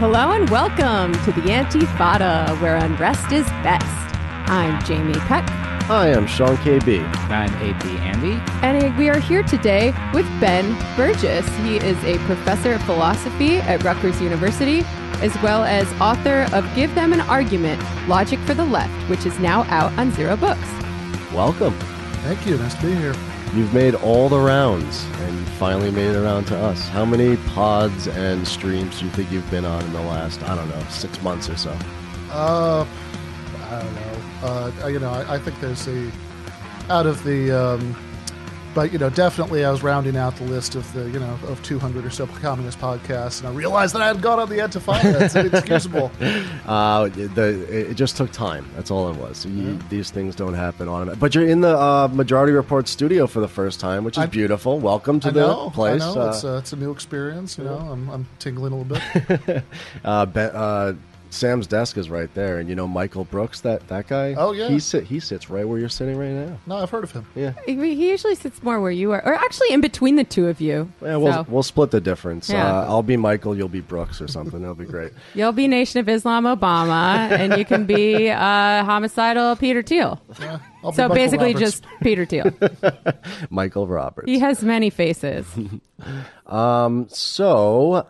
Hello and welcome to the Antifada, where unrest is best. I'm Jamie Peck, I'm Sean KB. I'm AP Andy. and we are here today with Ben Burgis. He is a professor of philosophy at Rutgers University, as well as author of Give Them an Argument Logic for the Left, which is now out on Zero Books. Welcome. Thank you. Nice to be here. You've made all the rounds and finally made it around to us. How many pods and streams do you think you've been on in the last, I don't know, six months or so? Uh, I don't know. Uh, you know, I, I think there's a out of the, um, but you know, definitely I was rounding out the list of the, you know, of 200 or so communist podcasts, and I realized that I had gone on the Antifada. It's inexcusable. Uh, the, it just took time. That's all it was. You, These things don't happen automatically. But you're in the uh, Majority Report studio for the first time, which is I- beautiful. Welcome to I the know. place. I know. Uh, it's, uh, it's a new experience. You know, I'm, I'm tingling a little bit. uh, uh, Sam's desk is right there, and you know Michael Brooks, that that guy. Oh, yeah. he sit he sits right where you're sitting right now. No, I've heard of him. Yeah, He he usually sits more where you are, or actually in between the two of you. yeah. We'll So, we'll split the difference. Yeah. Uh, I'll be Michael, you'll be Brooks or something. That'll be great. You'll be Nation of Islam Obama, and you can be uh, homicidal Peter Thiel. Yeah, I'll So Michael basically, Roberts. just Peter Thiel. Michael Roberts. He has many faces. um. So,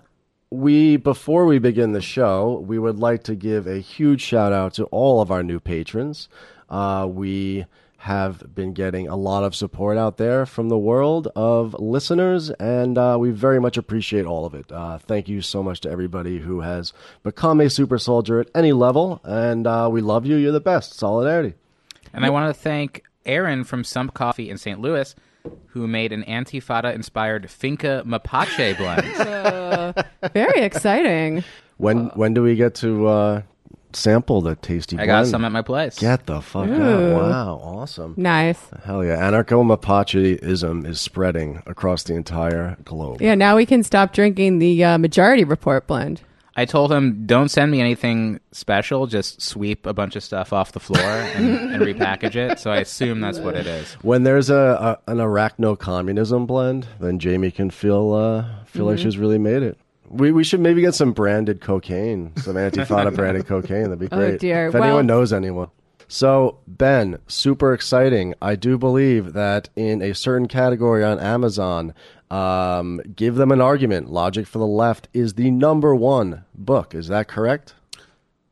we before we begin the show, we would like to give a huge shout out to all of our new patrons. Uh, we have been getting a lot of support out there from the world of listeners, and uh, we very much appreciate all of it. Uh, thank you so much to everybody who has become a super soldier at any level, and uh, we love you. You're the best. Solidarity. And I want to thank Aaron from Sump Coffee in St. Louis, who made an Antifada inspired Finca Mapache blend. Very exciting. When when do we get to uh, sample the tasty? I got some at my place. Get the fuck Ooh. out! Wow, awesome. Nice. Hell yeah. Anarcho Mapacheism is spreading across the entire globe. Yeah, now we can stop drinking the uh, Majority Report blend. I told him, don't send me anything special. Just sweep a bunch of stuff off the floor and, and repackage it. So I assume that's what it is. When there's a, a an arachno communism blend, then Jamie can feel uh, feel like she's really made it. We, we should maybe get some branded cocaine, some Antifada branded cocaine. That'd be Oh, great. dear. If Well- anyone knows anyone. So, Ben, super exciting. I do believe that in a certain category on Amazon, um, Give Them an Argument, Logic for the Left, is the number one book. Is that correct?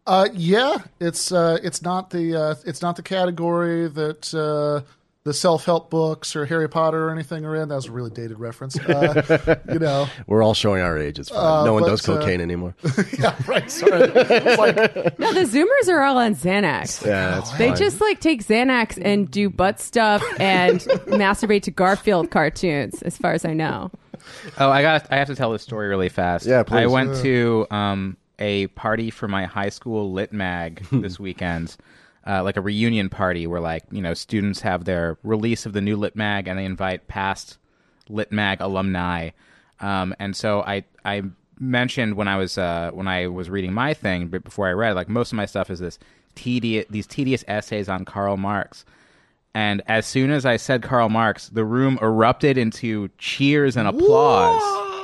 Uh, yeah, it's uh, it's not the uh, it's not the category that uh, the self help books or Harry Potter or anything are in. That was a really dated reference. Uh, you know, We're all showing our age. It's fine. Uh, no one but, does uh, cocaine anymore. yeah, right. Sorry, like No, the Zoomers are all on Xanax. Yeah, that's They fine. just like take Xanax and do butt stuff and masturbate to Garfield cartoons, as far as I know. Oh, I got. I have to tell this story really fast. Yeah, please. I went to um, a party for my high school lit mag this weekend, uh, like a reunion party where like you know students have their release of the new lit mag and they invite past lit mag alumni. Um, and so I I mentioned when I was uh, when I was reading my thing, but before I read, like most of my stuff is this tedious these tedious essays on Karl Marx. And as soon as I said Karl Marx, the room erupted into cheers and applause.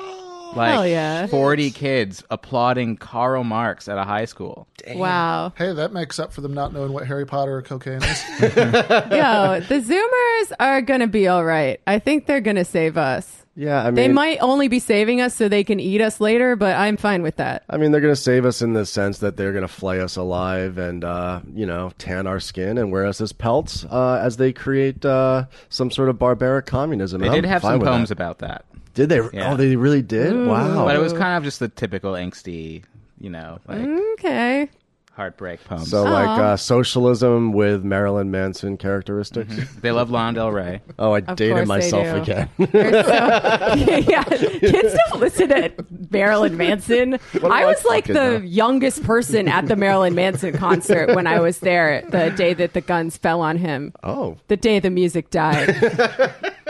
Like Hell yeah. 40 kids applauding Karl Marx at a high school. Wow. hey, that makes up for them not knowing what Harry Potter or cocaine is. Yo, the Zoomers are going to be all right. I think they're going to save us. yeah, I mean, They might only be saving us so they can eat us later, but I'm fine with that. I mean, they're going to save us in the sense that they're going to flay us alive and, uh, you know, tan our skin and wear us as pelts uh, as they create uh, some sort of barbaric communism. They did have some poems that. about that. Did they? Yeah. Oh, they really did. Wow. But it was kind of just the typical angsty, you know, like Okay. heartbreak poems. so like uh, socialism with Marilyn Manson characteristics. they love Lana Del Rey. Oh, I Of dated course they myself do. again. They're so- yeah, kids don't listen to Marilyn Manson. do I I was like fucking the know? youngest person at the Marilyn Manson concert when I was there the day that the guns fell on him. oh, The day the music died.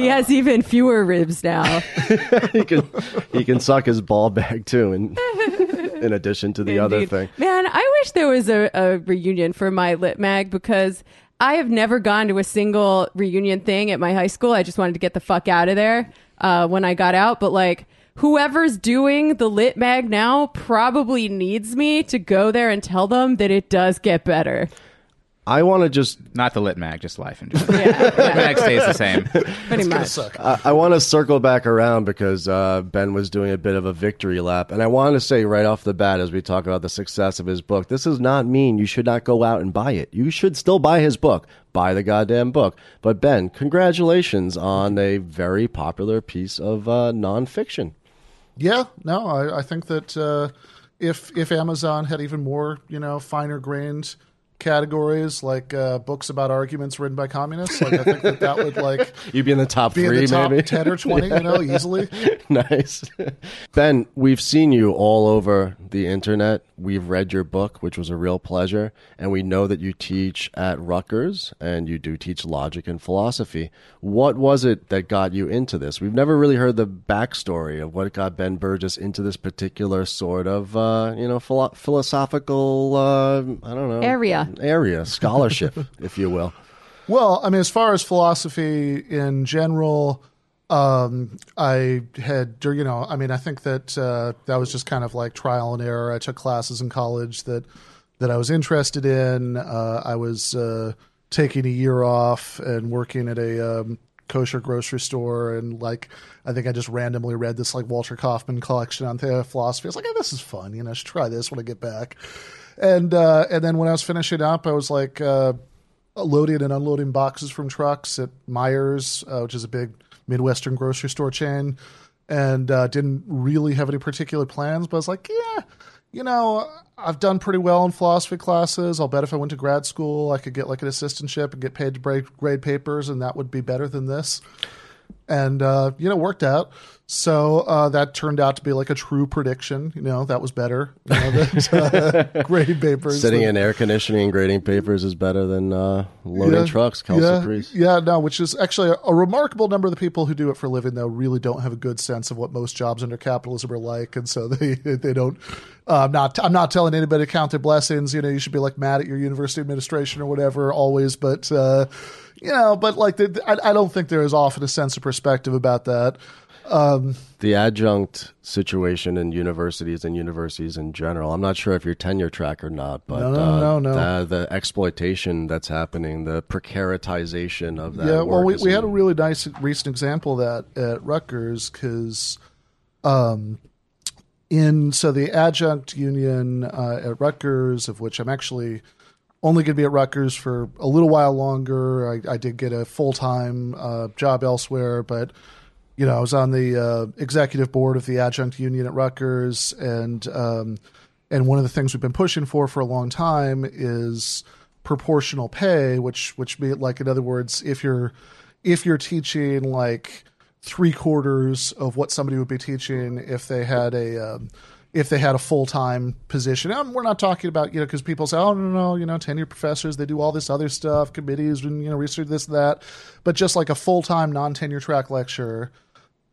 He has even fewer ribs now. he can he can suck his ball bag too, and in addition to the other thing. Man, I wish there was a, a reunion for my lit mag because I have never gone to a single reunion thing at my high school. I just wanted to get the fuck out of there uh, when I got out. But like whoever's doing the lit mag now probably needs me to go there and tell them that it does get better. I want to just Not the lit mag, just life in general. Yeah, lit mag stays the same. pretty much. Suck. I, I want to circle back around because uh, Ben was doing a bit of a victory lap, and I want to say right off the bat as we talk about the success of his book, this does not mean you should not go out and buy it. You should still buy his book, buy the goddamn book. But Ben, congratulations on a very popular piece of uh, nonfiction. Yeah, no, I, I think that uh, if if Amazon had even more, you know, finer grained categories like uh, books about arguments written by communists, like I think that that would like You'd be in the top be in three, the top maybe. ten or twenty, you know, easily. nice. ben, we've seen you all over the internet. We've read your book, which was a real pleasure. And we know that you teach at Rutgers and you do teach logic and philosophy. What was it that got you into this? We've never really heard the backstory of what got Ben Burgis into this particular sort of, uh, you know, philo- philosophical, uh, I don't know, Area. Area, scholarship, if you will. Well, I mean, as far as philosophy in general, um, I had, you know, I mean, I think that uh, that was just kind of like trial and error. I took classes in college that that I was interested in. Uh, I was uh, taking a year off and working at a um, kosher grocery store, and like, I think I just randomly read this like Walter Kaufmann collection on the philosophy. I was like, oh, this is fun. You know, I should try this when I get back. And uh, and then when I was finishing up, I was like. Uh, loading and unloading boxes from trucks at Meijer, uh, which is a big Midwestern grocery store chain, and uh, didn't really have any particular plans. But I was like, yeah, you know, I've done pretty well in philosophy classes. I'll bet if I went to grad school, I could get like an assistantship and get paid to grade, papers, and that would be better than this. And uh, you know, worked out. So uh, that turned out to be like a true prediction. You know, that was better. You know, that, uh, grading papers. Sitting in air conditioning and grading papers is better than uh, loading trucks, Kelsey yeah, Priest. Yeah, no, which is actually a, a remarkable number of the people who do it for a living, though, really don't have a good sense of what most jobs under capitalism are like, and so they they don't. Uh, I'm not I'm not telling anybody to count their blessings. You know, you should be like mad at your university administration or whatever always, but uh, you know, but like the, I, I don't think there is often a sense of perspective about that. The adjunct situation in universities and universities in general. I'm not sure if you're tenure track or not, but No, no, uh, no, no. The, the exploitation that's happening, the precaritization of that. yeah, well, we, we had a really nice recent example of that at Rutgers because, um, in so the adjunct union uh, at Rutgers, of which I'm actually only going to be at Rutgers for a little while longer. I, I did get a full time uh, job elsewhere, but you know I was on the uh, executive board of the adjunct union at Rutgers, and um, and one of the things we've been pushing for for a long time is proportional pay, which which be like in other words, if you're if you're teaching like three quarters of what somebody would be teaching if they had a um, if they had a full time position. And we're not talking about you know because people say oh no no you know tenure professors they do all this other stuff committees and you know research this and that, but just like a full time non tenure track lecturer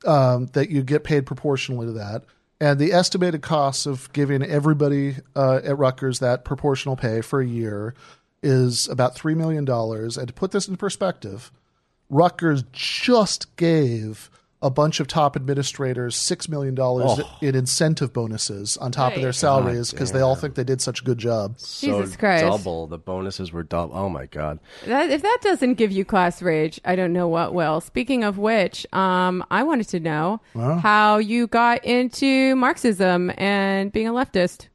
um, that you get paid proportionally to that. And the estimated costs of giving everybody uh, at Rutgers that proportional pay for a year is about $3 million. And to put this in perspective, Rutgers just gave a bunch of top administrators $6 million in incentive bonuses on top of their salaries because they all think they did such a good job. so Jesus Christ. double. The bonuses were double. Oh my god. That, if that doesn't give you class rage, I don't know what will. Speaking of which, um, I wanted to know how you got into Marxism and being a leftist.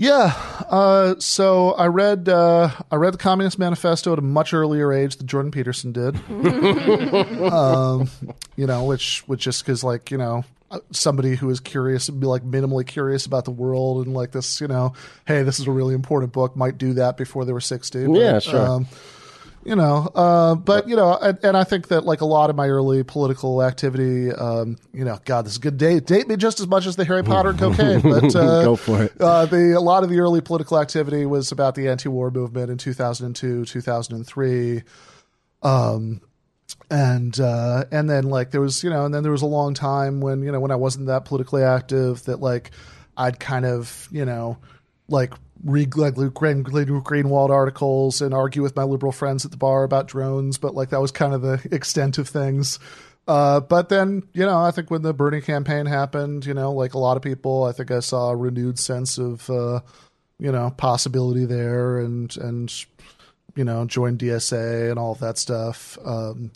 Yeah. Uh, so I read uh, I read the Communist Manifesto at a much earlier age than Jordan Peterson did. um, you know, which which just because like you know uh, somebody who is curious, and be like minimally curious about the world and like this, you know, hey, this is a really important book. Might do that before they were sixty. but, Yeah, sure. Um, you know, uh, but you know, and, and I think that like a lot of my early political activity, um, you know, God, this is a good date. Date me just as much as the Harry Potter and cocaine, but uh, Go for it. uh, the a lot of the early political activity was about the anti-war movement in 2002, 2003, um, and uh, and then like there was you know, and then there was a long time when you know when I wasn't that politically active that like I'd kind of you know like read like Luke Green, Luke Greenwald articles and argue with my liberal friends at the bar about drones, but like that was kind of the extent of things. Uh, but then, you know, I think when the Bernie campaign happened, you know, like a lot of people, I think I saw a renewed sense of, uh, you know, possibility there and, and, you know, join DSA and all of that stuff. Um,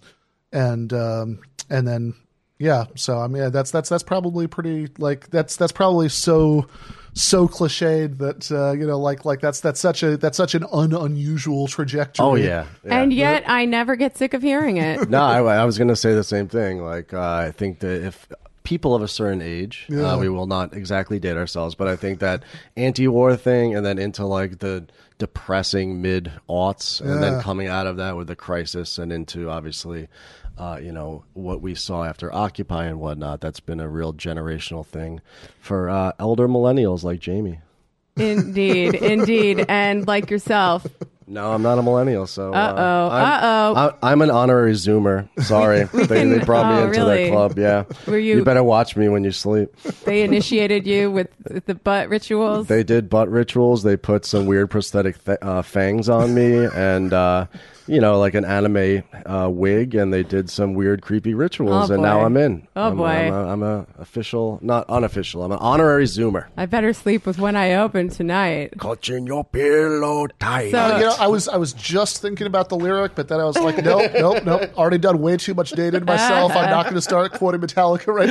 and, um, and then, yeah, so I mean, that's, that's, that's probably pretty, like, that's, that's probably so, so cliched that uh, you know, like like that's that's such a that's such an un- unusual trajectory. Oh yeah, yeah. And yet, I never get sick of hearing it. no, I, I was going to say the same thing. Like, uh, I think that if people of a certain age, Yeah. uh, we will not exactly date ourselves, but I think that anti-war thing, and then into like the depressing mid aughts, and then coming out of that with the crisis, and into obviously. Uh, you know what we saw after Occupy and whatnot. That's been a real generational thing for uh, elder millennials like Jamie. indeed, indeed. And like yourself. No, I'm not a millennial, so uh, Uh-oh, I'm, uh-oh. I- I'm an honorary Zoomer. Sorry, they, they brought me Oh, into really? their club. Yeah, Were you- better watch me when you sleep. They initiated you with, with the butt rituals. They did butt rituals. They put some weird prosthetic th- uh, fangs on me, and uh, you know, like an anime uh, wig, and they did some weird, creepy rituals. Oh, and now. I'm in. Oh, I'm, boy. I'm a, I'm a official, not unofficial. I'm an honorary Zoomer. I better sleep with one eye open tonight. Clutching your pillow tight. So- Uh, you know, I was I was just thinking about the lyric, but then I was like, nope, nope, nope. Already done way too much dating myself. I'm not going to start quoting Metallica right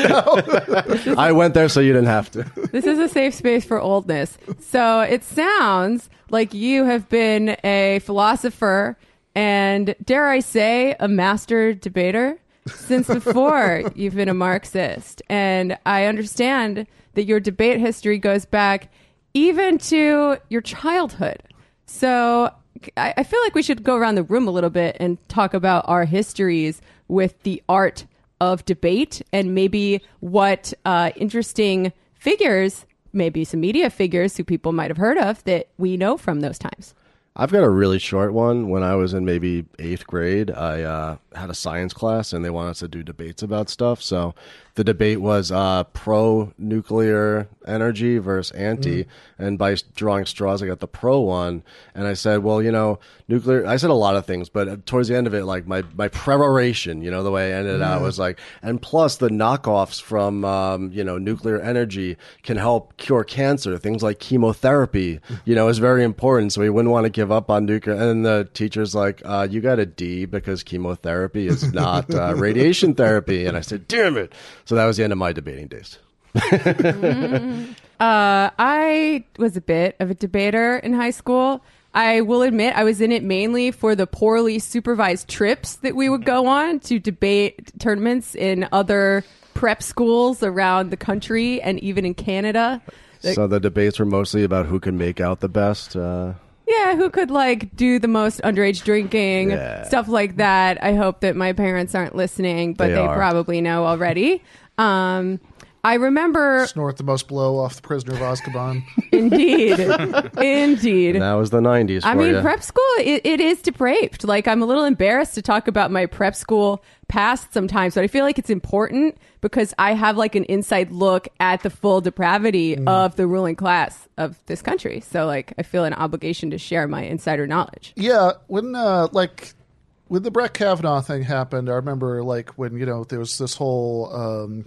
now. I went there so you didn't have to. This is a safe space for oldness. So it sounds like you have been a philosopher and, dare I say, a master debater since before you've been a Marxist. And I understand that your debate history goes back even to your childhood. So I, I feel like we should go around the room a little bit and talk about our histories with the art of debate and maybe what uh, interesting figures, maybe some media figures who people might have heard of that we know from those times. I've got a really short one. When I was in maybe eighth grade, I uh, had a science class and they wanted us to do debates about stuff. So the debate was uh, pro nuclear energy versus anti. And by drawing straws, I got the pro one. And I said, well, you know, nuclear, I said a lot of things, but towards the end of it, like my, my peroration, you know, the way I ended out was like, and plus the knockoffs from, um, you know, nuclear energy can help cure cancer. Things like chemotherapy, you know, is very important. So we wouldn't want to give up on nuclear. And the teacher's like, uh, you got a D because chemotherapy is not uh, radiation therapy. And I said, damn it. So that was the end of my debating days. Uh, I was a bit of a debater in high school. I will admit I was in it mainly for the poorly supervised trips that we would go on to debate tournaments in other prep schools around the country and even in Canada. So the debates were mostly about who can make out the best. Uh, Yeah, who could like do the most underage drinking, Yeah. stuff like that. I hope that my parents aren't listening, but They they, are. probably know already. Um, I remember, Snort the most blow off the prisoner of Azkaban. indeed, indeed. and that was the 90s I for mean, ya. prep school, it, it is depraved. Like, I'm a little embarrassed to talk about my prep school past sometimes, but I feel like it's important because I have like an inside look at the full depravity of the ruling class of this country. So, like, I feel an obligation to share my insider knowledge. Yeah, when uh, like when the Brett Kavanaugh thing happened, I remember like when you know there was this whole um,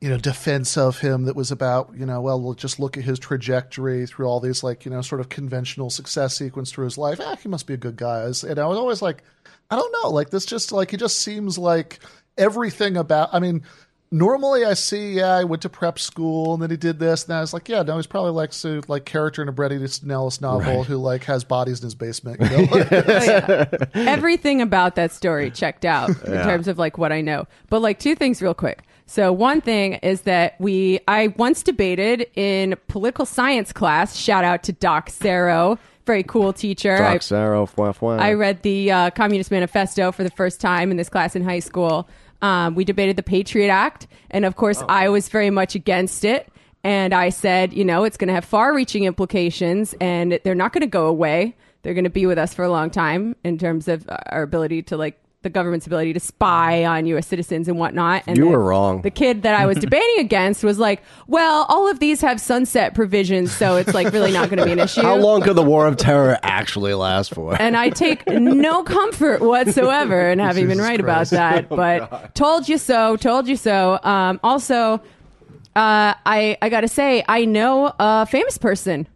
you know defense of him that was about you know well we'll just look at his trajectory through all these like you know sort of conventional success sequence through his life. Ah, he must be a good guy. And I was always like, I don't know, like this just like he just seems like everything about. I mean. Normally, I see, yeah, I went to prep school, and then he did this, and I was like, yeah, no, he's probably like so, like character in a Bret Easton Ellis novel who like has bodies in his basement. You know? Oh, yeah. Everything about that story checked out in terms of like what I know. But like two things real quick. So one thing is that we I once debated in political science class. Shout out to Doc Saro, very cool teacher. I- Doc Saro, fwa, fwa. I read the uh, Communist Manifesto for the first time in this class in high school. Um, we debated the Patriot Act, and of course, I was very much against it. And I said, you know, it's going to have far-reaching implications, and they're not going to go away. They're going to be with us for a long time in terms of uh, our ability to like the government's ability to spy on U.S. citizens and whatnot. And You the- were wrong. The kid that I was debating against was like, "Well, all of these have sunset provisions, so it's like really not going to be an issue." How long could the war of terror actually last for? and I take no comfort whatsoever in having been right Christ. about that. But told you so, told you so. Um, also, uh, I I got to say, I know a famous person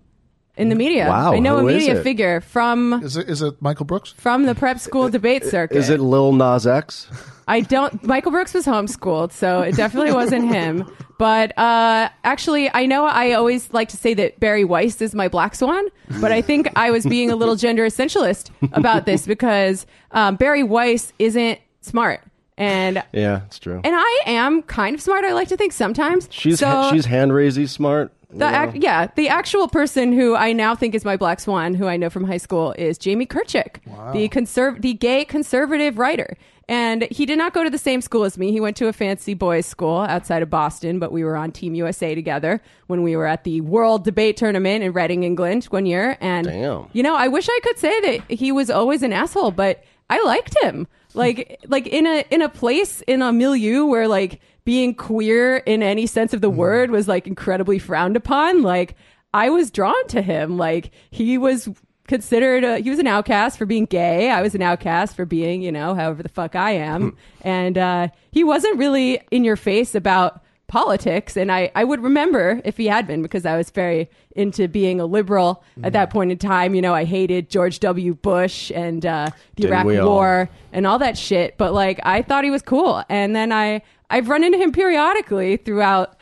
in the media. Wow, I know who a is media it? figure from Is it is it Michael Brooks? from the prep school debate circuit. Is it Lil Nas X? I don't. Michael Brooks was homeschooled, so it definitely wasn't him. But uh, actually, I know I always like to say that Bari Weiss is my black swan, but I think I was being a little gender essentialist about this because um, Bari Weiss isn't smart, and Yeah, it's true. and I am kind of smart. I like to think sometimes. She's so, she's hand raisy smart. The know? ac- yeah, the actual person who I now think is my black swan, who I know from high school, is Jamie Kirchick, the conserv- the gay conservative writer. And he did not go to the same school as me. He went to a fancy boys' school outside of Boston, but we were on Team USA together when we were at the World Debate Tournament in Reading, England, one year. And Damn. you know, I wish I could say that he was always an asshole, but I liked him. Like, like in a in a place in a milieu where like being queer in any sense of the word was like incredibly frowned upon. Like, I was drawn to him. Like, he was considered a, he was an outcast for being gay. I was an outcast for being, you know, however the fuck I am. and uh, he wasn't really in your face about politics. And I, I would remember if he had been because I was very into being a liberal at that point in time. You know, I hated George W. Bush and uh, the Didn't Iraq we all? War and all that shit. But like, I thought he was cool. And then I, I've run into him periodically throughout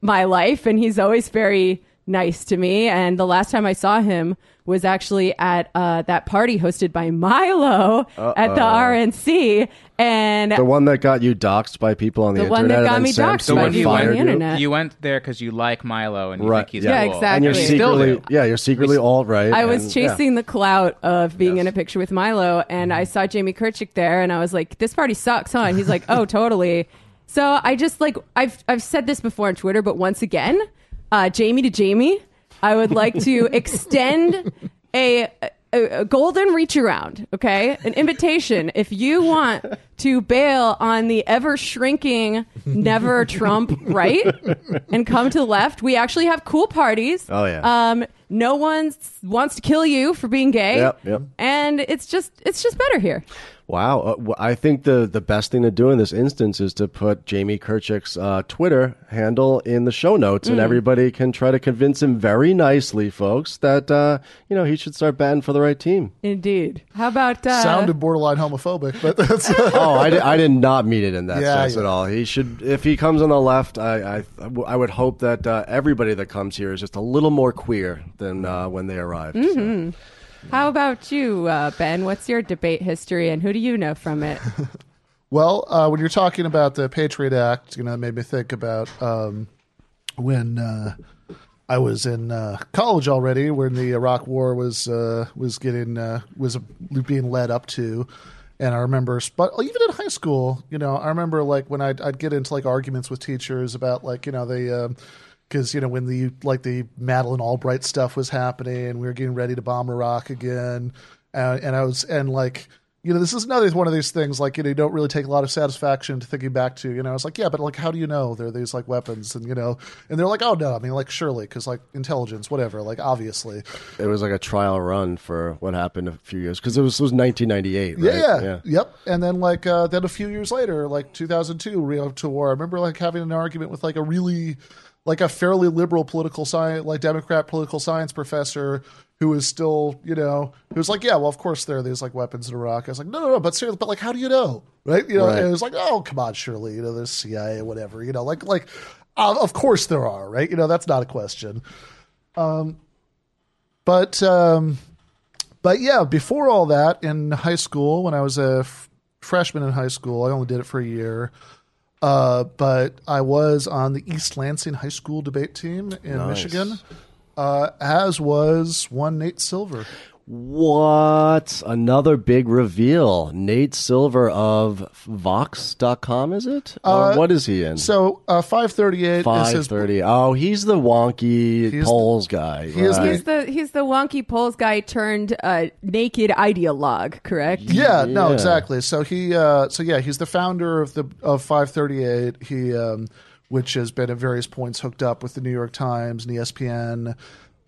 my life and he's always very nice to me and the last time i saw him was actually at uh, that party hosted by milo at the rnc and The one that got you doxxed by people on the, internet. The one that got me doxxed to by people on the internet. You went there because you like Milo and you Right, think he's yeah. Yeah, cool. exactly. And you're secretly, yeah, you're secretly alt right. I was chasing the clout of being in a picture with Milo, and I saw Jamie Kirchick there, and I was like, "This party sucks, huh?" And he's like, "Oh, totally." So I just like I've I've said this before on Twitter, but once again, uh, Jamie to Jamie, I would like to extend a, a, a golden reach around, okay, an invitation. If you want to bail on the ever shrinking, never Trump right, and come to the left, we actually have cool parties. Oh, yeah. Um, no one wants to kill you for being gay. Yep, yep. And it's just it's just better here. Wow, uh, w- I think the the best thing to do in this instance is to put Jamie Kirchick's uh, Twitter handle in the show notes, Mm. and everybody can try to convince him very nicely, folks, that uh, you know he should start batting for the right team. Indeed. How about uh, Sounded borderline homophobic, but that's oh, I, di- I did not mean it in that Yeah, sense yeah. at all. He should, if he comes on the left, I I would hope that uh, everybody that comes here is just a little more queer than uh, when they arrived. So. How about you, uh, Ben? What's your debate history, and who do you know from it? Well, uh, when you're talking about the Patriot Act, you know, it made me think about um, when uh, I was in uh, college already, when the Iraq War was uh, was getting uh, was being led up to, and I remember, but even in high school, you know, I remember like when I'd, I'd get into like arguments with teachers about like you know they. Because you know when the like the Madeleine Albright stuff was happening, and we were getting ready to bomb Iraq again, uh, and I was and like you know this is another one of these things like you know you don't really take a lot of satisfaction to thinking back to you know I was like yeah but like how do you know there are these like weapons and you know and they're like oh no I mean like surely because like intelligence whatever like obviously It was like a trial run for what happened a few years because it was, it was 1998. Right? Yeah, yeah, yep. And then like uh, then a few years later, like 2002, Rio to War. I remember like having an argument with like a really like a fairly liberal political science, like Democrat political science professor who was still, you know, who was like, yeah, well, of course there are these like weapons in Iraq. I was like, no, no, no, but seriously, but like, how do you know, right? You know, Right. and it was like, oh, come on, surely, you know, there's CIA, whatever, you know, like like. Uh, of course there are, right? You know, that's not a question. Um, but um, but yeah, before all that, in high school, when I was a f- freshman in high school, I only did it for a year. Uh, but I was on the East Lansing High School debate team in Nice. Michigan, uh, as was one Nate Silver. What? Another big reveal. Nate Silver of Vox.com, is it? Or what is he in? So uh, 538 is his 530. Oh, he's the wonky He's- polls guy. he right. He's the he's the wonky polls guy turned uh, naked ideologue, correct? Yeah, no, exactly. So he, uh, so yeah, he's the founder of the of 538. He, um, which has been at various points hooked up with the New York Times and ESPN.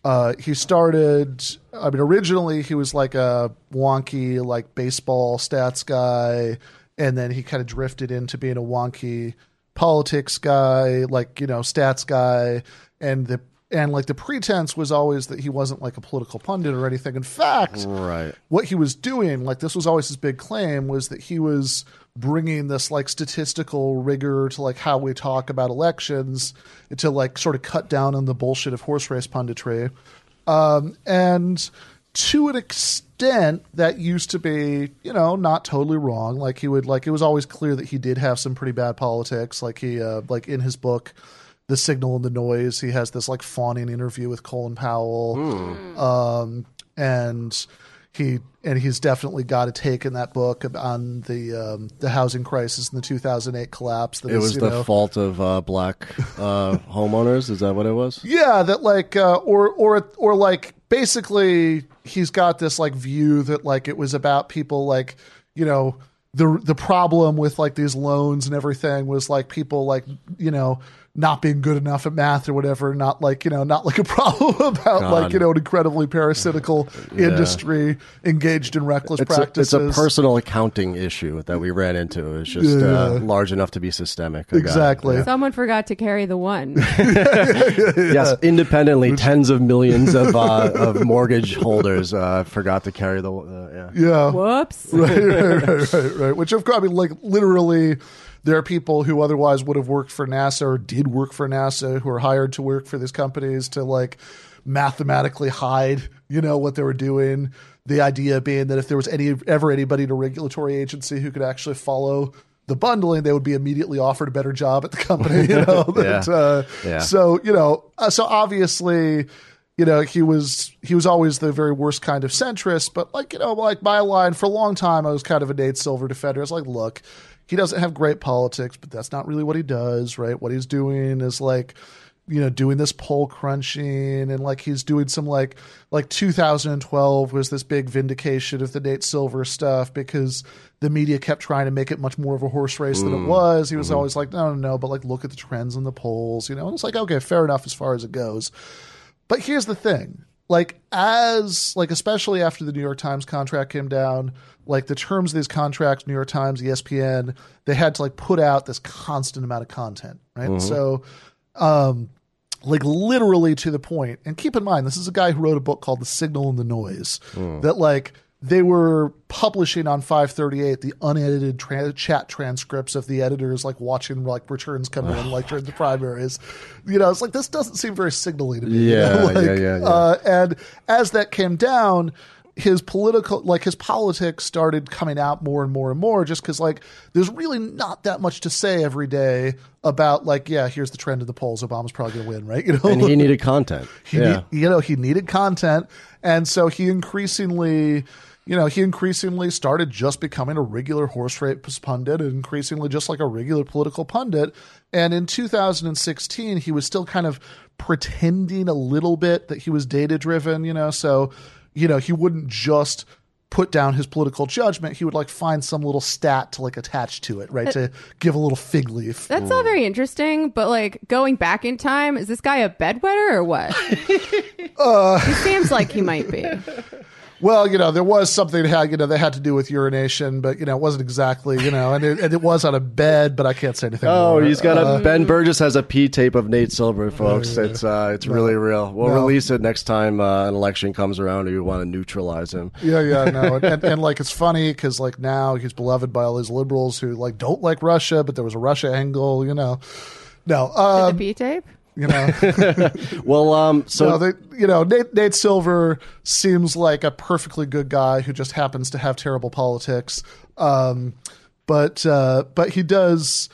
Uh, he started. I mean, originally he was like a wonky, like baseball stats guy, and then he kind of drifted into being a wonky politics guy, like you know, stats guy, and the and like the pretense was always that he wasn't like a political pundit or anything. In fact, Right. what he was doing, like this was always his big claim, was that he was bringing this like statistical rigor to like how we talk about elections to like sort of cut down on the bullshit of horse race punditry. Um, and to an extent, that used to be, you know, not totally wrong. Like he would, like it was always clear that he did have some pretty bad politics. Like he, uh, like in his book, "The Signal and the Noise," he has this like fawning interview with Colin Powell, um, and he and he's definitely got a take in that book on the um, the housing crisis and the 2008 collapse. That It was the know, fault of uh, black uh, homeowners. Is that what it was? Yeah, that like uh, or or or like basically he's got this like view that like it was about people like you know the the problem with like these loans and everything was like people like you know not being good enough at math or whatever not like you know not like a problem about like you know an incredibly parasitical industry engaged in reckless It's a, practices it's a personal accounting issue that we ran into. It's just uh, large enough to be systemic. I got it. Exactly. Someone forgot to carry the one. Yes, independently, tens of millions of, uh, of mortgage holders uh, forgot to carry the. Uh, yeah. yeah Whoops. right, right, right, right, right. Which of course, I mean, like literally, there are people who otherwise would have worked for NASA or did work for NASA who are hired to work for these companies to like mathematically hide, you know, what they were doing. The idea being that if there was any ever anybody in a regulatory agency who could actually follow the bundling, they would be immediately offered a better job at the company. You know, that, Yeah. uh, Yeah. so you know, uh, so obviously, you know, he was he was always the very worst kind of centrist. But like you know, like my line for a long time, I was kind of a Nate Silver defender. I was like, look, he doesn't have great politics, but that's not really what he does. Right? What he's doing is like. You know, doing this poll crunching and like he's doing some like like 2012 was this big vindication of the Nate Silver stuff because the media kept trying to make it much more of a horse race than it mm. was. He was mm-hmm. always like, no, no, no, but like look at the trends in the polls, you know. And it's like, okay, fair enough as far as it goes. But here's the thing. Like as like especially after the New York Times contract came down, like the terms of these contracts, New York Times, ESPN, they had to like put out this constant amount of content, right? So um like literally to the point. point and keep in mind this is a guy who wrote a book called the signal and the noise that like they were publishing on 538 the unedited tra- chat transcripts of the editors like watching like returns come in like during the primaries you know it's like this doesn't seem very signally to me you Yeah, know? like, yeah, yeah, yeah. Uh, and as that came down his political like his politics started coming out more and more and more just because like there's really not that much to say every day about like yeah here's the trend of the polls obama's probably going to win right you know And he needed content. he yeah. need- you know he needed content and so he increasingly you know he increasingly started just becoming a regular horse race pundit and increasingly just like a regular political pundit and in 2016 he was still kind of pretending a little bit that he was data driven you know so you know he wouldn't just put down his political judgment he would like find some little stat to like attach to it right to give a little fig leaf That's all very interesting, but like going back in time, is this guy a bedwetter or what? Uh, he seems like he might be. Well, you know, there was something that had, you know, that had to do with urination, but you know, it wasn't exactly, you know, and it, and it was on a bed, but I can't say anything. Oh, more. he's got Uh, a Ben Burgis has a P tape of Nate Silver, folks. It's uh, it's really real. We'll No. release it next time uh, an election comes around, or you want to neutralize him. yeah, yeah, no, and, and, and like it's funny because like now he's beloved by all these liberals who like don't like Russia, but there was a Russia angle, you know. No, the um, P tape? You know, Well, um, so no, they, you know, Nate, Nate Silver seems like a perfectly good guy who just happens to have terrible politics. Um, but uh, but he does.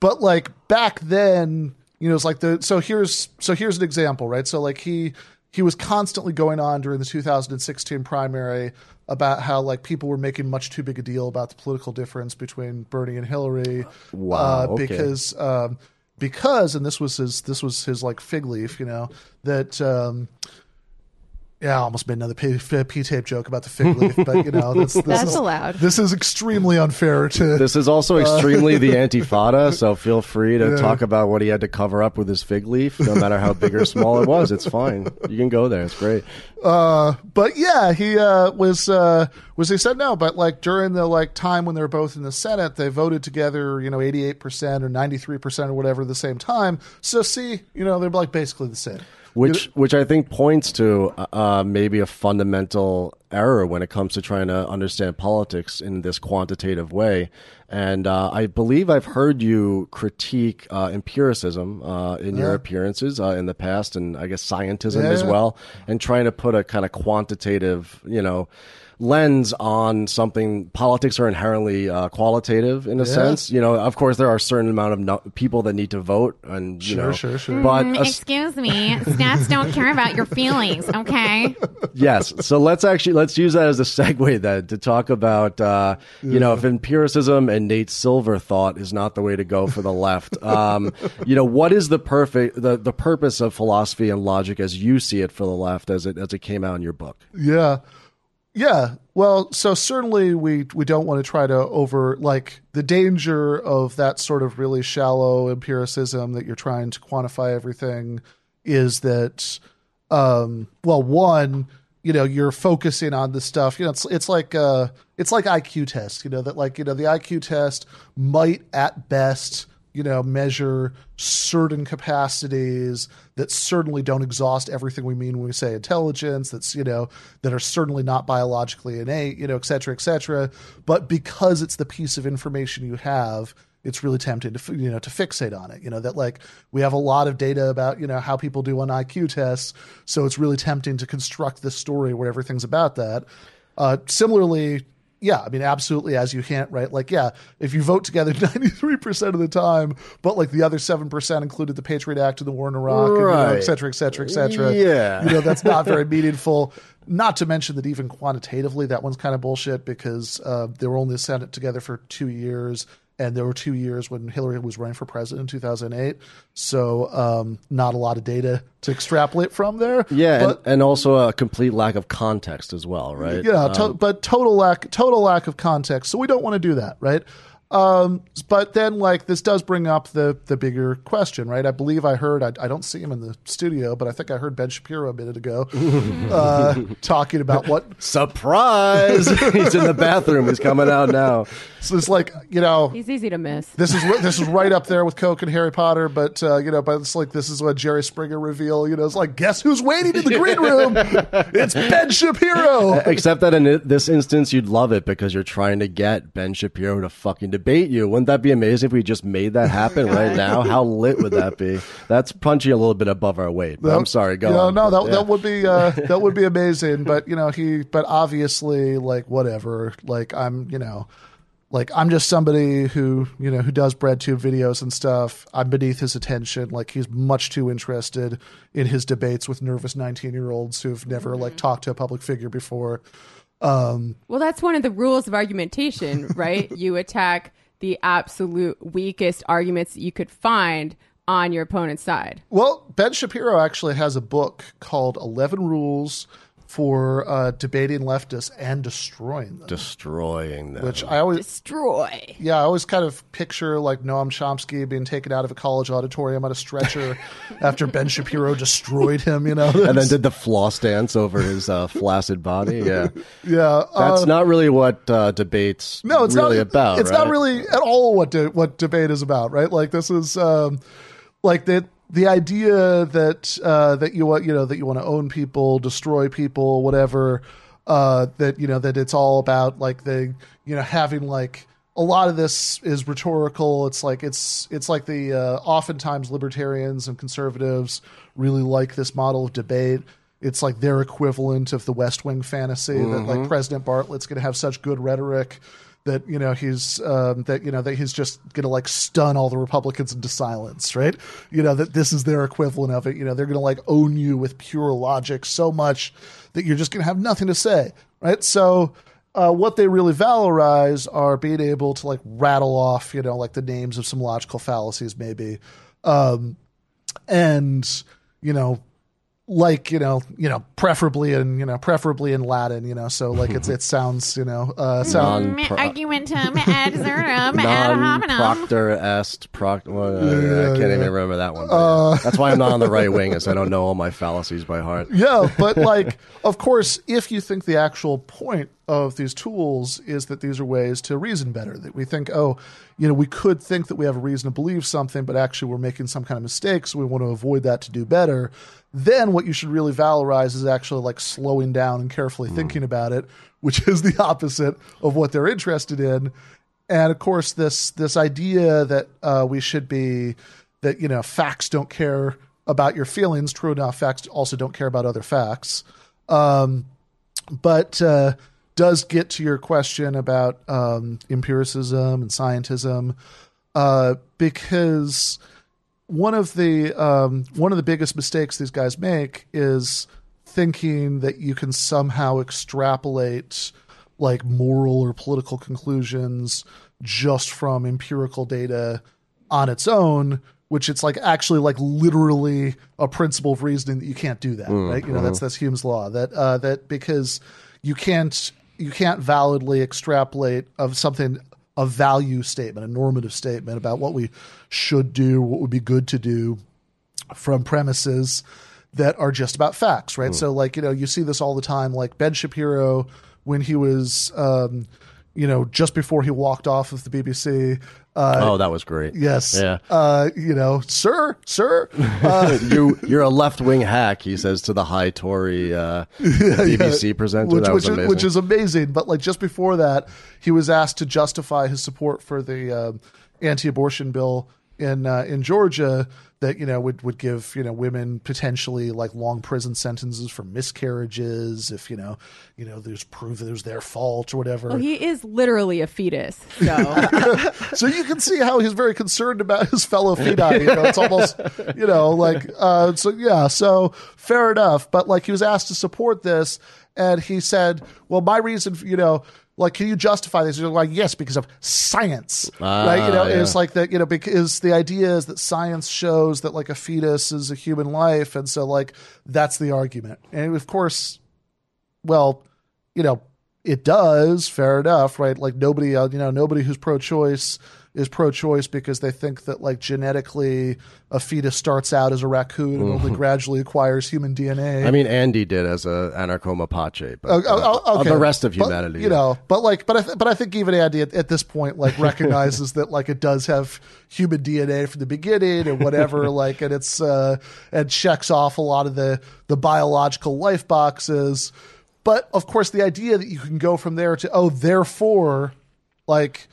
But like back then, you know, it's like the so here's so here's an example, right? So like he he was constantly going on during the 2016 primary about how like people were making much too big a deal about the political difference between Bernie and Hillary. Wow, uh, okay. because um, because and this was his this was his like fig leaf, you know that. Um, yeah, I almost made another P, P tape joke about the fig leaf, but you know this, this That's is, allowed. This is extremely unfair to This is also extremely the antifada, so feel free to Uh, Yeah. talk about what he had to cover up with his fig leaf, no matter how big or small it was. It's fine. You can go there. It's great. Uh, but yeah, he uh, was uh, was he said no, but like during the like time when they were both in the Senate, they voted together, you know, eighty eight percent or ninety three percent or whatever at the same time. So see, you know, they're like basically the same. Which, which I think points to uh, maybe a fundamental error when it comes to trying to understand politics in this quantitative way. And uh, I believe I've heard you critique uh, empiricism uh, in your appearances uh, in the past, and I guess scientism Yeah, as well, and trying to put a kind of quantitative, you know, lens on something. Politics are inherently uh, qualitative in a sense. You know, of course, there are a certain amount of no- people that need to vote, and you Sure, know, sure, sure. But Mm, a s- excuse me, stats don't care about your feelings, okay? yes. So let's actually let's use that as a segue then to talk about uh, you know if empiricism and Nate Silver thought is not the way to go for the left. Um, you know what is the perfect the, the purpose of philosophy and logic as you see it for the left as it as it came out in your book? Yeah. Yeah. Well, so certainly we we don't want to try to over like the danger of that sort of really shallow empiricism that you're trying to quantify everything is that um well one you know you're focusing on the stuff you know it's it's like uh it's like IQ test you know that like you know the IQ test might at best you know measure certain capacities that certainly don't exhaust everything we mean when we say intelligence that's you know that are certainly not biologically innate you know et cetera et cetera. But because it's the piece of information you have it's really tempting to you know to fixate on it you know that like we have a lot of data about you know how people do on IQ tests so it's really tempting to construct this story where everything's about that. Uh, similarly yeah, I mean, absolutely, as you can't, right? Like, yeah, if you vote together 93% of the time, but like the other 7% included the Patriot Act and the war in Iraq, and, you know, Right. et cetera, et cetera, et cetera. Yeah. You know, that's not very meaningful. Not to mention that even quantitatively, that one's kind of bullshit because uh, they were only Senate together for two years. And there were two years when Hillary was running for president in 2008. So, um, not a lot of data to extrapolate from there. Yeah, But- and, and also a complete lack of context as well, right? yeah, to- but total lack total lack of context. So we don't want to do that, right? Um, but then, like, this does bring up the the bigger question, right? I believe I heard. I, I don't see him in the studio, but I think I heard Ben Shapiro a minute ago uh, talking about what. Surprise! He's in the bathroom. He's coming out now. So it's like you know, He's easy to miss. this is this is right up there with Coke and Harry Potter, but uh, you know, but it's like this is what Jerry Springer reveal. You know, it's like guess who's waiting in the green room? It's Ben Shapiro. Except that in this instance, you'd love it because you're trying to get Ben Shapiro to fucking debate you. Wouldn't that be amazing if we just made that happen right now? How lit would that be? That's punching a little bit above our weight. But I'm sorry. Go no, on. No, that, Yeah. that would be uh, that would be amazing. But you know, he. But obviously, like whatever. Like I'm, you know, like I'm just somebody who you know who does bread tube videos and stuff. I'm beneath his attention. Like he's much too interested in his debates with nervous 19 year olds who've never like talked to a public figure before. Um, Well, that's one of the rules of argumentation, right? you attack the absolute weakest arguments that you could find on your opponent's side. Well, Ben Shapiro actually has a book called 11 Rules for uh, Debating Leftists and Destroying Them. destroying them. which I always Destroy. Yeah, I always kind of picture like Noam Chomsky being taken out of a college auditorium on a stretcher after Ben Shapiro destroyed him. You know, and then did the floss dance over his uh, flaccid body. Yeah, yeah, that's uh, not really what uh, debates. no, it's really not about. It's right? not really at all what de- what debate is about, right? Like this is um, like the the idea that uh, that you want you know that you want to own people, destroy people, whatever. Uh, that you know that it's all about like the you know having like a lot of this is rhetorical. It's like it's it's like the uh, oftentimes libertarians and conservatives really like this model of debate. It's like their equivalent of the West Wing fantasy that like President Bartlet's going to have such good rhetoric that you know he's um, that you know that he's just gonna like stun all the Republicans into silence, right? You know that this is their equivalent of it. You know they're gonna like own you with pure logic so much that you're just gonna have nothing to say, right? So. Uh, what they really valorize are being able to like rattle off, you know, like the names of some logical fallacies, maybe, um, and you know, like you know, you know, preferably in you know, preferably in Latin, you know, so like it's it sounds you know, uh, sound Argumentum ad zernum ad hominem. proctor est proctor Well, uh, I can't even remember that one. but yeah. That's why I'm not on the right wing, is I don't know all my fallacies by heart. yeah, but like, of course, if you think the actual point of these tools is that these are ways to reason better, that we think, oh, you know, we could think that we have a reason to believe something, but actually we're making some kind of mistake, so we want to avoid that to do better. Then what you should really valorize is actually like slowing down and carefully thinking about it, which is the opposite of what they're interested in. And of course, this this idea that uh, we should be that you know facts don't care about your feelings. True enough, facts also don't care about other facts. Um, but uh, does get to your question about um, empiricism and scientism, uh, because one of the um, one of the biggest mistakes these guys make is thinking that you can somehow extrapolate like moral or political conclusions just from empirical data on its own which it's like actually like literally a principle of reasoning that you can't do that right? You know that's that's hume's law that uh that because you can't you can't validly extrapolate of something a value statement a normative statement about what we should do what would be good to do from premises that are just about facts, right? So, like, you know, you see this all the time. Like Ben Shapiro, when he was, um, you know, just before he walked off of the BBC. Uh, Oh, that was great. yes. Yeah. Uh, you know, sir, sir. Uh, you you're a left wing hack, he says to the high Tory uh, BBC presenter. which, that was which, is, which is amazing. But like just before that, he was asked to justify his support for the um anti-abortion bill in uh, in Georgia that you know would would give you know women potentially like long prison sentences for miscarriages if you know you know there's proof that it was their fault or whatever. Well, he is literally a fetus. So so you can see how he's very concerned about his fellow feti. You know, it's almost, you know, like, uh, so yeah, so fair enough. But like, he was asked to support this, and he said, "Well, my reason, for, you know." Like, can you justify this? You're like, yes, because of science, right? You know, yeah. it's like that. You know, because the idea is that science shows that like a fetus is a human life, and so like that's the argument. And of course, well, you know, it does, fair enough, right? Like nobody, uh, you know, nobody who's pro-choice is pro-choice because they think that like genetically a fetus starts out as a raccoon and only gradually acquires human DNA. I mean, Andy did as a anarcho mapache, but oh, uh, okay. the rest of But, humanity, you know. But like, but I, th- but I think even Andy at, at this point like recognizes that like it does have human DNA from the beginning and whatever, like, and it's uh, and checks off a lot of the the biological life boxes. But of course, the idea that you can go from there to oh, therefore, like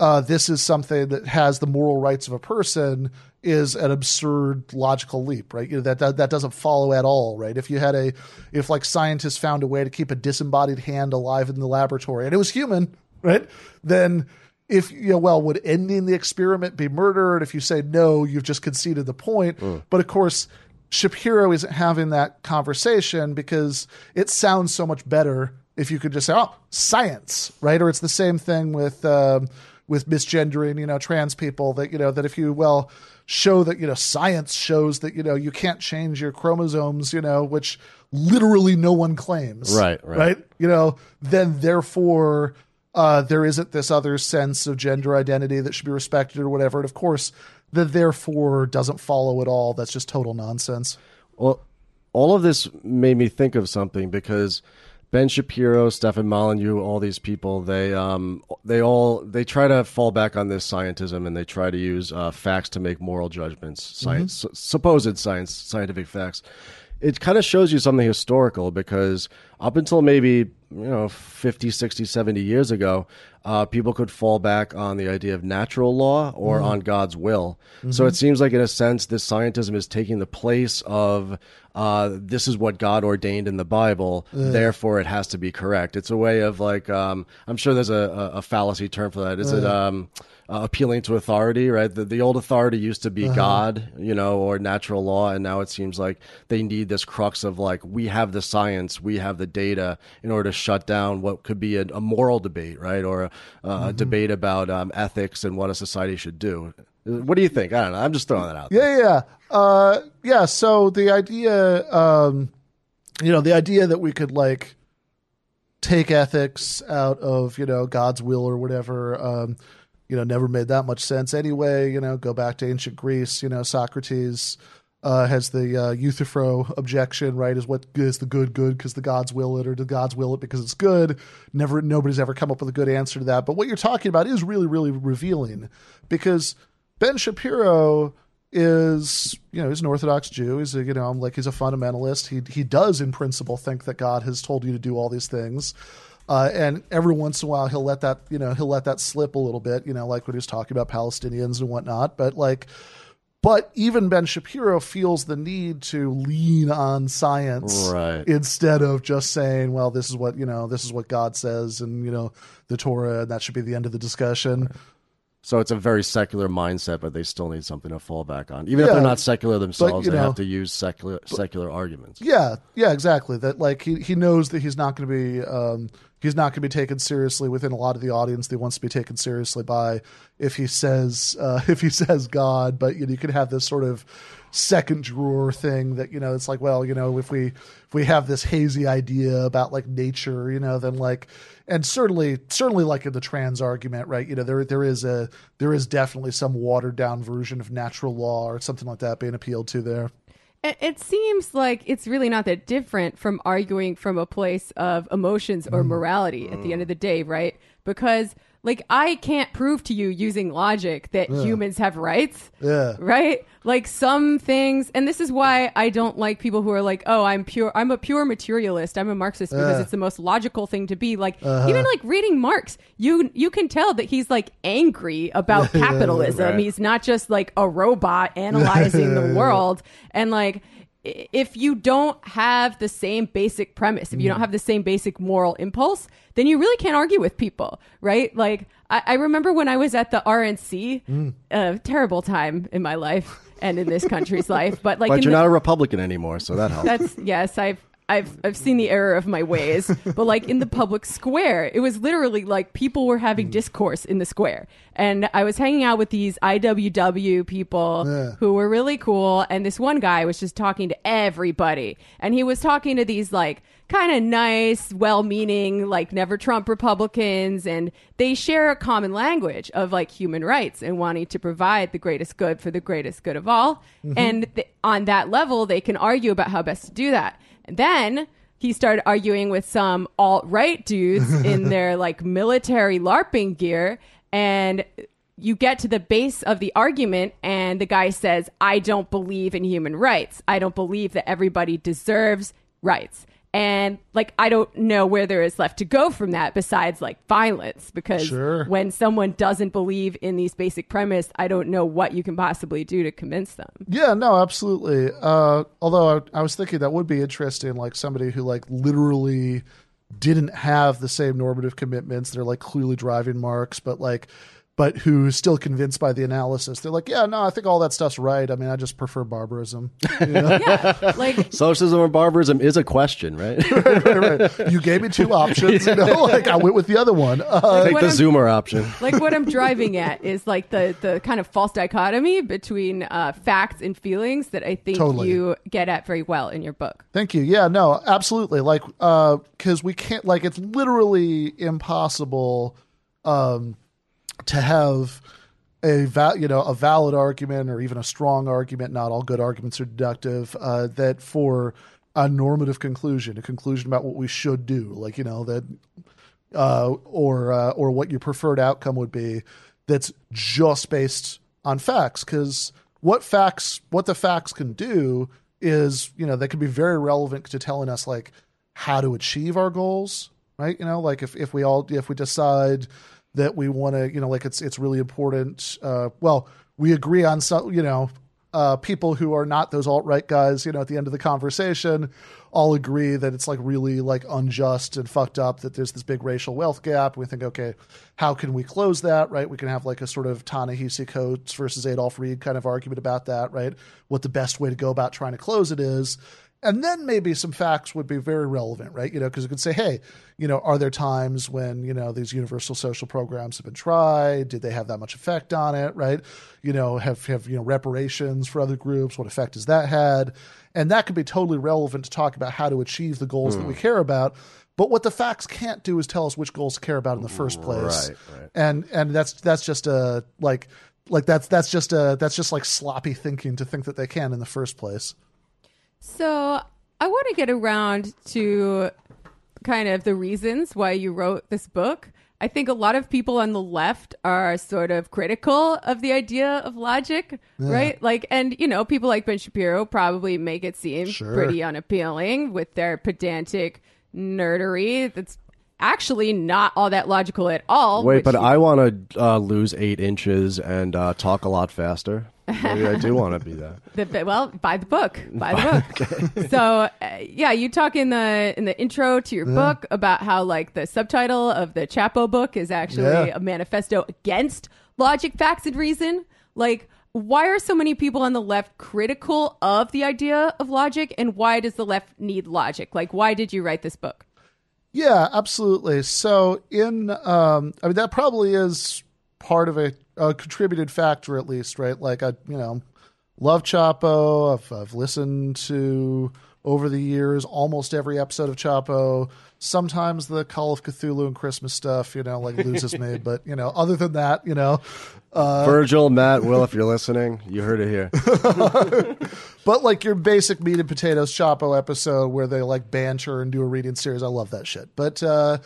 uh, this is something that has the moral rights of a person is an absurd logical leap, right? You know, that, that that doesn't follow at all, right? If you had a, if like scientists found a way to keep a disembodied hand alive in the laboratory and it was human, right? Then if you know, well, would ending the experiment be murder? And if you say no, you've just conceded the point. But of course, Shapiro isn't having that conversation because it sounds so much better if you could just say, "Oh, science," right? Or it's the same thing with um, with misgendering, you know, trans people. That you know that if you well show that you know science shows that you know you can't change your chromosomes, you know, which literally no one claims, Right, right. right? You know, then therefore. Uh, there isn't this other sense of gender identity that should be respected or whatever. And of course, the therefore doesn't follow at all. That's just total nonsense. Well, all of this made me think of something because Ben Shapiro, Stefan Molyneux, all these people, they um, they all they try to fall back on this scientism and they try to use uh, facts to make moral judgments, science, supposed science, scientific facts. it kind of shows you something historical because up until maybe you know 50 60 70 years ago uh, people could fall back on the idea of natural law or Mm-hmm. on god's will. So it seems like in a sense this scientism is taking the place of uh, this is what god ordained in the bible therefore it has to be correct. It's a way of like um, i'm sure there's a, a, a fallacy term for that. Is it um, uh, appealing to authority, right? The, the old authority used to be God, you know, or natural law, and now it seems like they need this crux of like we have the science, we have the data in order to shut down what could be a, a moral debate, right, or a, a debate about um, ethics and what a society should do. What do you think? I don't know. I'm just throwing that out. Yeah, yeah, yeah. Uh, yeah. So the idea, um, you know, the idea that we could like take ethics out of you know God's will or whatever, um, you know, never made that much sense anyway. You know, go back to ancient Greece. You know, Socrates. Uh, has the uh, Euthyphro objection, right? Is what is the good good because the gods will it, or do the gods will it because it's good? Never, nobody's ever come up with a good answer to that. But what you're talking about is really, really revealing because Ben Shapiro is, you know, he's an Orthodox Jew. He's a, you know, like he's a fundamentalist. He he does in principle think that God has told you to do all these things. Uh, and every once in a while he'll let that, you know, he'll let that slip a little bit, you know, like when he was talking about Palestinians and whatnot. But like, but even Ben Shapiro feels the need to lean on science Right. instead of just saying, well, this is what, you know, this is what God says and, you know, the Torah, and that should be the end of the discussion. So it's a very secular mindset, but they still need something to fall back on. Even if they're not secular themselves, you they know- have to use secular secular arguments. Yeah, yeah, exactly. That like he he knows that he's not going to be um, he's not going to be taken seriously within a lot of the audience that he wants to be taken seriously by if he says uh, if he says God. But you know, you can have this sort of second drawer thing that you know it's like well you know if we if we have this hazy idea about like nature you know then like and certainly certainly like in the trans argument right you know there there is a there is definitely some watered down version of natural law or something like that being appealed to there It, it seems like it's really not that different from arguing from a place of emotions Mm. or morality at the end of the day, right? Because, like, I can't prove to you using logic that humans have rights. Yeah. Right? Like, some things, and this is why I don't like people who are like, oh, I'm pure, I'm a pure materialist, I'm a Marxist because Yeah. it's the most logical thing to be. Like, Uh-huh. even like reading Marx, you you can tell that he's like angry about capitalism. Right. He's not just like a robot analyzing the world and like i- if you don't have the same basic premise if you don't mm. have the same basic moral impulse then you really can't argue with people right? Like i, I remember when i was at the rnc a mm. uh, terrible time in my life and in this country's life but like But you're the- not a Republican anymore, so that helps. that's yes, I've I've I've seen the error of my ways. But like in the public square, it was literally like people were having hmm. discourse in the square. And I was hanging out with these IWW people Yeah. who were really cool and this one guy was just talking to everybody. And he was talking to these like kind of nice, well-meaning like never Trump Republicans and they share a common language of like human rights and wanting to provide the greatest good for the greatest good of all. Mm-hmm. And th- on that level, they can argue about how best to do that. And then he started arguing with some alt right dudes in their like military LARPing gear. And you get to the base of the argument, and the guy says, I don't believe in human rights. I don't believe that everybody deserves rights. And like, I don't know where there is left to go from that besides like violence, because Sure. when someone doesn't believe in these basic premise, I don't know what you can possibly do to convince them. Yeah, no, absolutely. Uh, although I, I was thinking that would be interesting, like somebody who like literally didn't have the same normative commitments. They're like clearly driving marks, but like, but who's still convinced by the analysis. They're like, yeah, no, I think all that stuff's right. I mean, I just prefer barbarism. You, know? Yeah. Like, Socialism or barbarism is a question, right? Right, right. you gave me two options. You know, like I went with the other one. Uh, Take the I'm- Zoomer option. like what I'm driving at is like the the kind of false dichotomy between uh, facts and feelings that I think Totally. you get at very well in your book. Thank you. Yeah, no, absolutely. Like, uh, because we can't, like, it's literally impossible, um, to have a you know a valid argument or even a strong argument. Not all good arguments are deductive. Uh, that for a normative conclusion, a conclusion about what we should do, like you know that, uh, or uh, or what your preferred outcome would be, that's just based on facts. Because what facts, what the facts can do is you know they can be very relevant to telling us like how to achieve our goals, right? You know, like if if we all if we decide that we want to, you know, like it's it's really important. Uh, well, we agree on some, you know, uh, people who are not those alt right guys, you know, at the end of the conversation, all agree that it's like really like unjust and fucked up that there's this big racial wealth gap. We think, okay, how can we close that? Right? We can have like a sort of Ta-Nehisi Coates versus Adolph Reed kind of argument about that, right? What the best way to go about trying to close it is. And then maybe some facts would be very relevant, right? You know, because you could say, hey, you know, are there times when, you know, these universal social programs have been tried? Did they have that much effect on it, right? You know, have, have you know, reparations for other groups? What effect has that had? And that could be totally relevant to talk about how to achieve the goals that we hmm. care about. But what the facts can't do is tell us which goals to care about in the first place. Right, right. And and that's that's just a like like that's that's just a that's just like sloppy thinking to think that they can in the first place. So I want to get around to kind of the reasons why you wrote this book. I think a lot of people on the left are sort of critical of the idea of logic, right? Like, and you know, people like Ben Shapiro probably make it seem Sure. pretty unappealing with their pedantic nerdery. That's actually not all that logical at all. Wait, but you- I want to uh, lose eight inches and uh, talk a lot faster. Maybe I do want to be that. The, well, buy the book. Buy the book. so, uh, yeah, you talk in the in the intro to your book about how like the subtitle of the Chapo book is actually Yeah. a manifesto against logic, facts, and reason. Like, why are so many people on the left critical of the idea of logic, and why does the left need logic? Like, why did you write this book? Yeah, absolutely. So in um I mean that probably is part of a, a contributed factor at least, right? Like I you know love Chapo. I've I've listened to over the years almost every episode of Chapo. Sometimes the Call of Cthulhu and Christmas stuff, you know, like loses me, but you know, other than that, you know, uh, Virgil, Matt, Will, if you're listening, you heard it here. But like your basic meat and potatoes Chapo episode where they like banter and do a reading series, I love that shit. But uh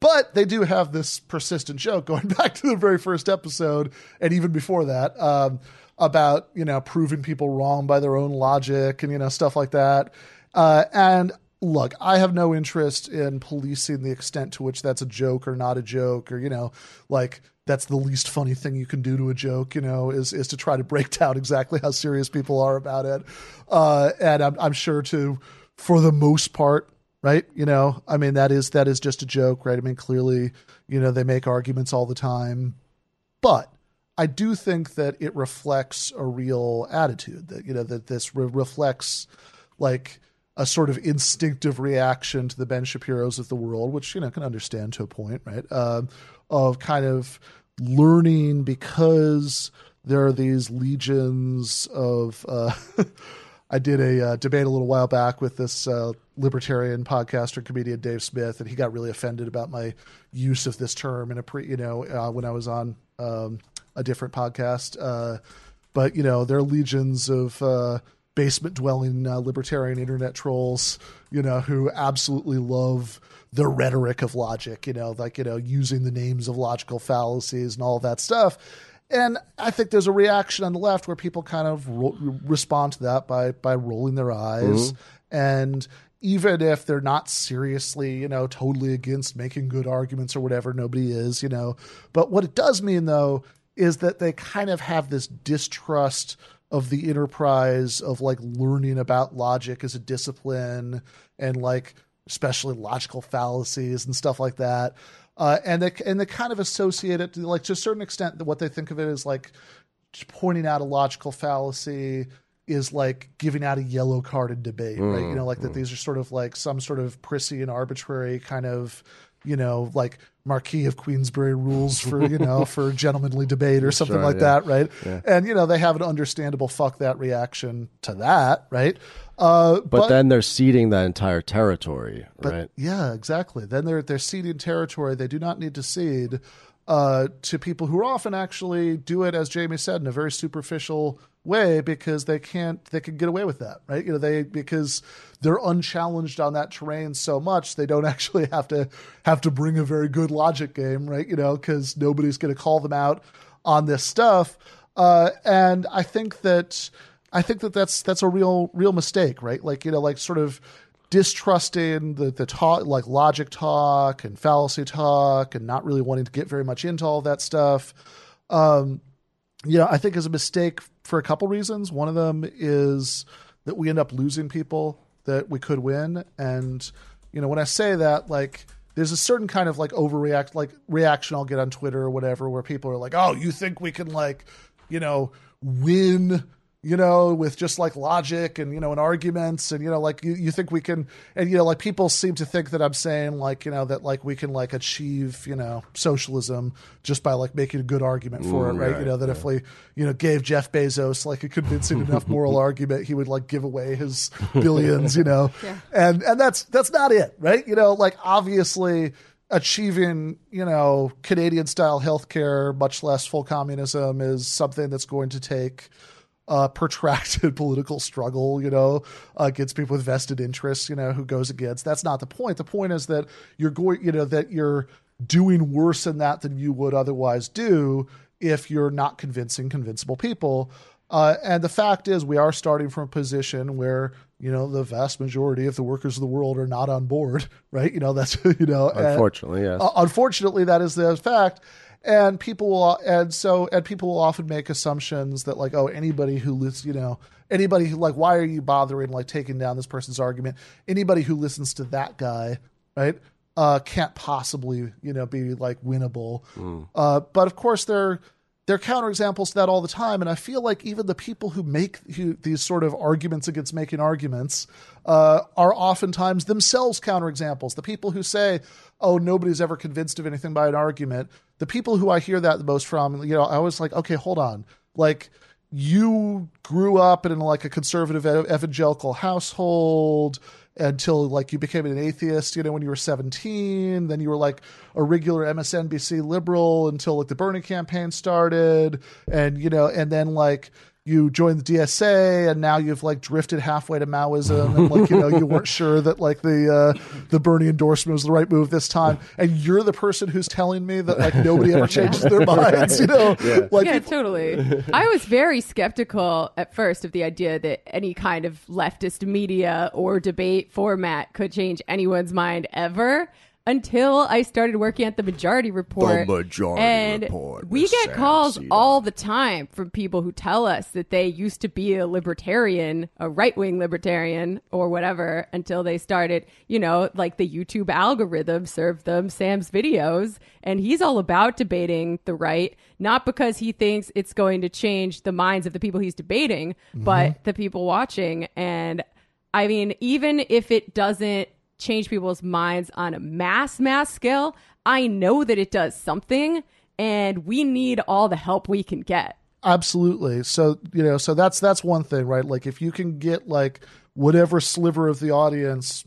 but they do have this persistent joke going back to the very first episode and even before that um, about you know proving people wrong by their own logic and you know stuff like that. Uh, and look, I have no interest in policing the extent to which that's a joke or not a joke or you know like that's the least funny thing you can do to a joke, you know, is is to try to break down exactly how serious people are about it. Uh, and I'm, I'm sure to, for the most part, right? You know, I mean that is that is just a joke, right? I mean, clearly, you know, they make arguments all the time, but I do think that it reflects a real attitude that you know that this re- reflects like a sort of instinctive reaction to the Ben Shapiro's of the world, which you know can understand to a point, right? Um, of kind of learning because there are these legions of. Uh, I did a uh, debate a little while back with this uh, libertarian podcaster comedian Dave Smith, and he got really offended about my use of this term in a pre, you know, uh, when I was on um, a different podcast. Uh, but you know, there are legions of uh, basement dwelling uh, libertarian internet trolls, you know, who absolutely love the rhetoric of logic, you know, like you know, using the names of logical fallacies and all that stuff. And I think there's a reaction on the left where people kind of ro- respond to that by by rolling their eyes, and even if they're not seriously, you know, totally against making good arguments or whatever, nobody is, you know. But what it does mean though is that they kind of have this distrust of the enterprise of like learning about logic as a discipline and like especially logical fallacies and stuff like that. Uh, and they and they kind of associate it to like to a certain extent that what they think of it as like pointing out a logical fallacy is like giving out a yellow card in debate, right? You know, like that these are sort of like some sort of prissy and arbitrary kind of, you know, like Marquis of Queensberry rules for, you know, for gentlemanly debate or something Sure, like yeah. that, right? And, you know, they have an understandable fuck that reaction to that, right? Uh, But, then they're ceding that entire territory, but right? yeah, exactly. Then they're they're ceding territory they do not need to cede uh, to people who often actually do it, as Jamie said, in a very superficial way because they can't they can get away with that, right? You know, they because they're unchallenged on that terrain so much they don't actually have to have to bring a very good logic game, right? You know, because nobody's going to call them out on this stuff. Uh, and I think that I think that that's that's a real real mistake, right? Like you know, like sort of distrusting the the talk, like logic talk and fallacy talk, and not really wanting to get very much into all that stuff. Um, you know, I think is a mistake for a couple reasons. One of them is that we end up losing people that we could win, and you know, when I say that, like there's a certain kind of like overreact like reaction I'll get on Twitter or whatever where people are like, "Oh, you think we can like, you know, win you know, with just like logic and, you know, and arguments and, you know, like you, you think we can, and, you know, like people seem to think that I'm saying like, you know, that like we can like achieve, you know, socialism just by like making a good argument for it, right? you know, that if we, you know, gave Jeff Bezos like a convincing enough moral argument, he would like give away his billions, you know, Yeah. and, and that's, that's not it, right? You know, like obviously, achieving, you know, Canadian style healthcare, much less full communism, is something that's going to take uh, protracted political struggle, you know, against people with vested interests, you know, who goes against. That's not the point. The point is that you're going, you know, that you're doing worse in that than you would otherwise do if you're not convincing convincible people. Uh, and the fact is, we are starting from a position where you know the vast majority of the workers of the world are not on board, right? You know that's you know unfortunately, and, yes. uh, unfortunately, that is the fact and people will and so and people will often make assumptions that like oh anybody who listens you know anybody who like why are you bothering like taking down this person's argument? Anybody who listens to that guy right uh can't possibly you know be like winnable. Uh but of course they're they're counterexamples to that all the time and i feel like even the people who make who, these sort of arguments against making arguments uh, are oftentimes themselves counterexamples. The people who say oh nobody's ever convinced of anything by an argument the people who i hear that the most from you know i was like okay hold on. Like you grew up in like a conservative evangelical household until like you became an atheist, you know, when you were 17. Then you were like a regular MSNBC liberal until like the Bernie campaign started. And, you know, and then like you joined the DSA and now you've like drifted halfway to Maoism and like, you know, you weren't sure that like the, uh, the Bernie endorsement was the right move this time. And you're the person who's telling me that like nobody ever changes their minds, you know, like yeah, totally. I was very skeptical at first of the idea that any kind of leftist media or debate format could change anyone's mind ever. Until I started working at the Majority Report, The Majority and Report we get calls all the time from people who tell us that they used to be a libertarian, a right wing libertarian, or whatever, until they started, you know, like the YouTube algorithm served them Sam's videos. And he's all about debating the right, not because he thinks it's going to change the minds of the people he's debating, but mm-hmm. the people watching. And I mean, even if it doesn't change people's minds on a mass, mass scale, I know that it does something. And we need all the help we can get. absolutely so you know so that's that's one thing right like if you can get like whatever sliver of the audience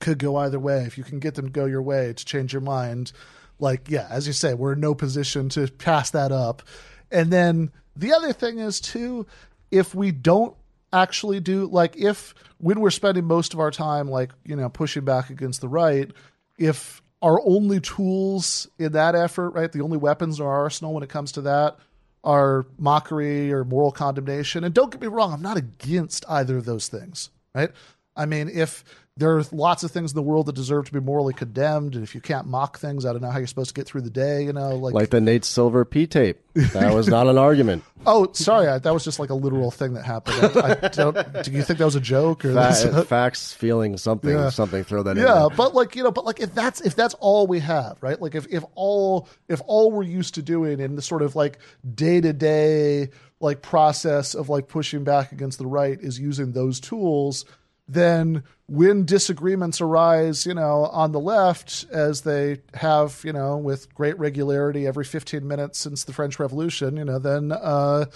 could go either way if you can get them to go your way to change your mind like yeah as you say we're in no position to pass that up and then the other thing is too if we don't actually do like if when we're spending most of our time like you know pushing back against the right if our only tools in that effort right the only weapons in our arsenal when it comes to that are mockery or moral condemnation. And don't get me wrong i'm not against either of those things right? I mean if there are lots of things in the world that deserve to be morally condemned and if you can't mock things i don't know how you're supposed to get through the day you know like, Like the Nate Silver P tape. That was not an argument. oh sorry I, that was just like a literal thing that happened I, I don't do you think that was a joke or that's- Fa- facts, feeling something, Yeah. something. Throw that in. yeah there. but like you know but like if that's if that's all we have right like if if all if all we're used to doing in the sort of like day-to-day like process of like pushing back against the right is using those tools then when disagreements arise you know on the left as they have you know with great regularity every 15 minutes since the french revolution you know then uh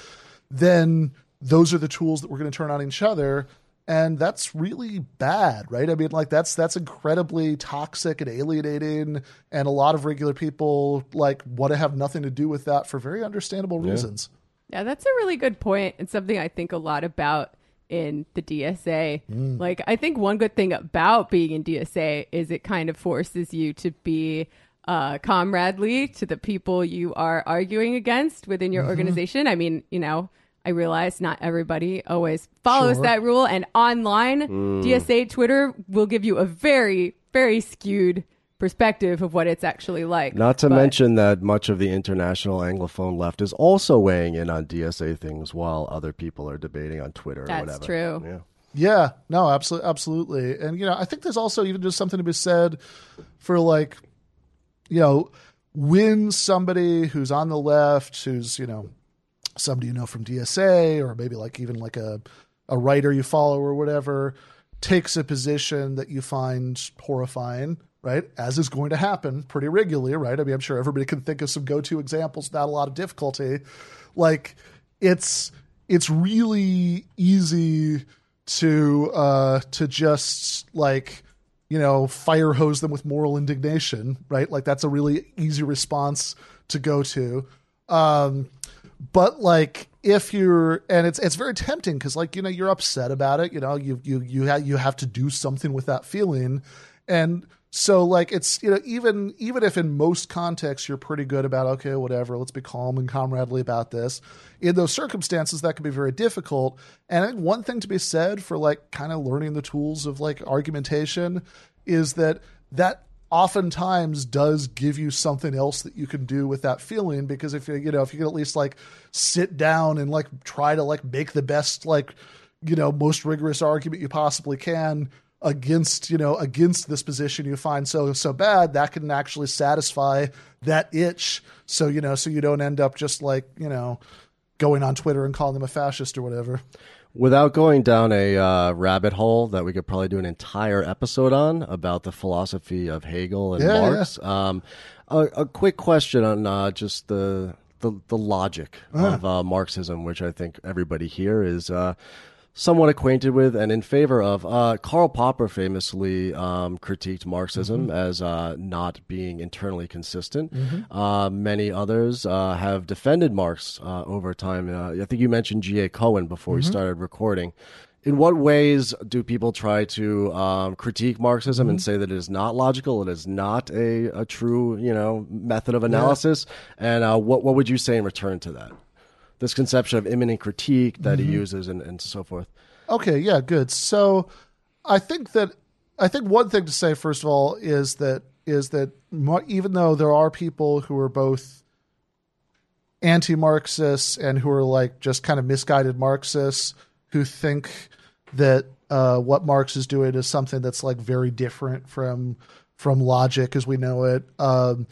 then those are the tools that we're going to turn on each other and that's really bad right? I mean like that's that's incredibly toxic and alienating and a lot of regular people like want to have nothing to do with that for very understandable reasons. Yeah, that's a really good point and something I think a lot about in the DSA. Mm. Like, I think one good thing about being in DSA is it kind of forces you to be uh, comradely to the people you are arguing against within your mm-hmm. organization. I mean, you know, I realize not everybody always follows Sure. that rule, and online, mm. DSA Twitter will give you a very, very skewed perspective of what it's actually like. Not to But- mention that much of the international Anglophone left is also weighing in on DSA things while other people are debating on Twitter or That's whatever. true. Yeah. Yeah, no, absolutely, absolutely. And you know, I think there's also even just something to be said for like, you know, when somebody who's on the left, who's you know, somebody you know from DSA or maybe like even like a a writer you follow or whatever, takes a position that you find horrifying. Right, as is going to happen pretty regularly, right? I mean, I'm sure everybody can think of some go-to examples without a lot of difficulty. Like, it's it's really easy to uh to just like you know fire hose them with moral indignation right like that's a really easy response to go to um but like if you're and it's it's very tempting because like you know you're upset about it you know you you you have you have to do something with that feeling and so like it's you know even even if in most contexts you're pretty good about okay whatever let's be calm and comradely about this in those circumstances that can be very difficult. And I think one thing to be said for like kind of learning the tools of like argumentation is that that oftentimes does give you something else that you can do with that feeling because if you you know if you can at least like sit down and like try to like make the best like you know most rigorous argument you possibly can against you know against this position you find so so bad that can actually satisfy that itch. So you know so you don't end up just like you know going on twitter and calling them a fascist or whatever. Without going down a uh, rabbit hole that we could probably do an entire episode on about the philosophy of Hegel and Yeah, Marx, um, a, a quick question on uh, just the the, the logic of uh, Marxism, which I think everybody here is uh, somewhat acquainted with and in favor of. Uh, Karl Popper famously um, critiqued Marxism as uh, not being internally consistent. Uh, many others uh, have defended Marx uh, over time. Uh, I think you mentioned G.A. Cohen before we started recording. In what ways do people try to um, critique Marxism and say that it is not logical, it is not a, a true, you know, method of analysis? And uh, what what would you say in return to that? This conception of immanent critique that he uses and, and so forth. Okay, yeah, good. So I think that I think one thing to say first of all is that is that even though there are people who are both anti-Marxists and who are like just kind of misguided Marxists who think that uh, what Marx is doing is something that's like very different from from logic as we know it. Um,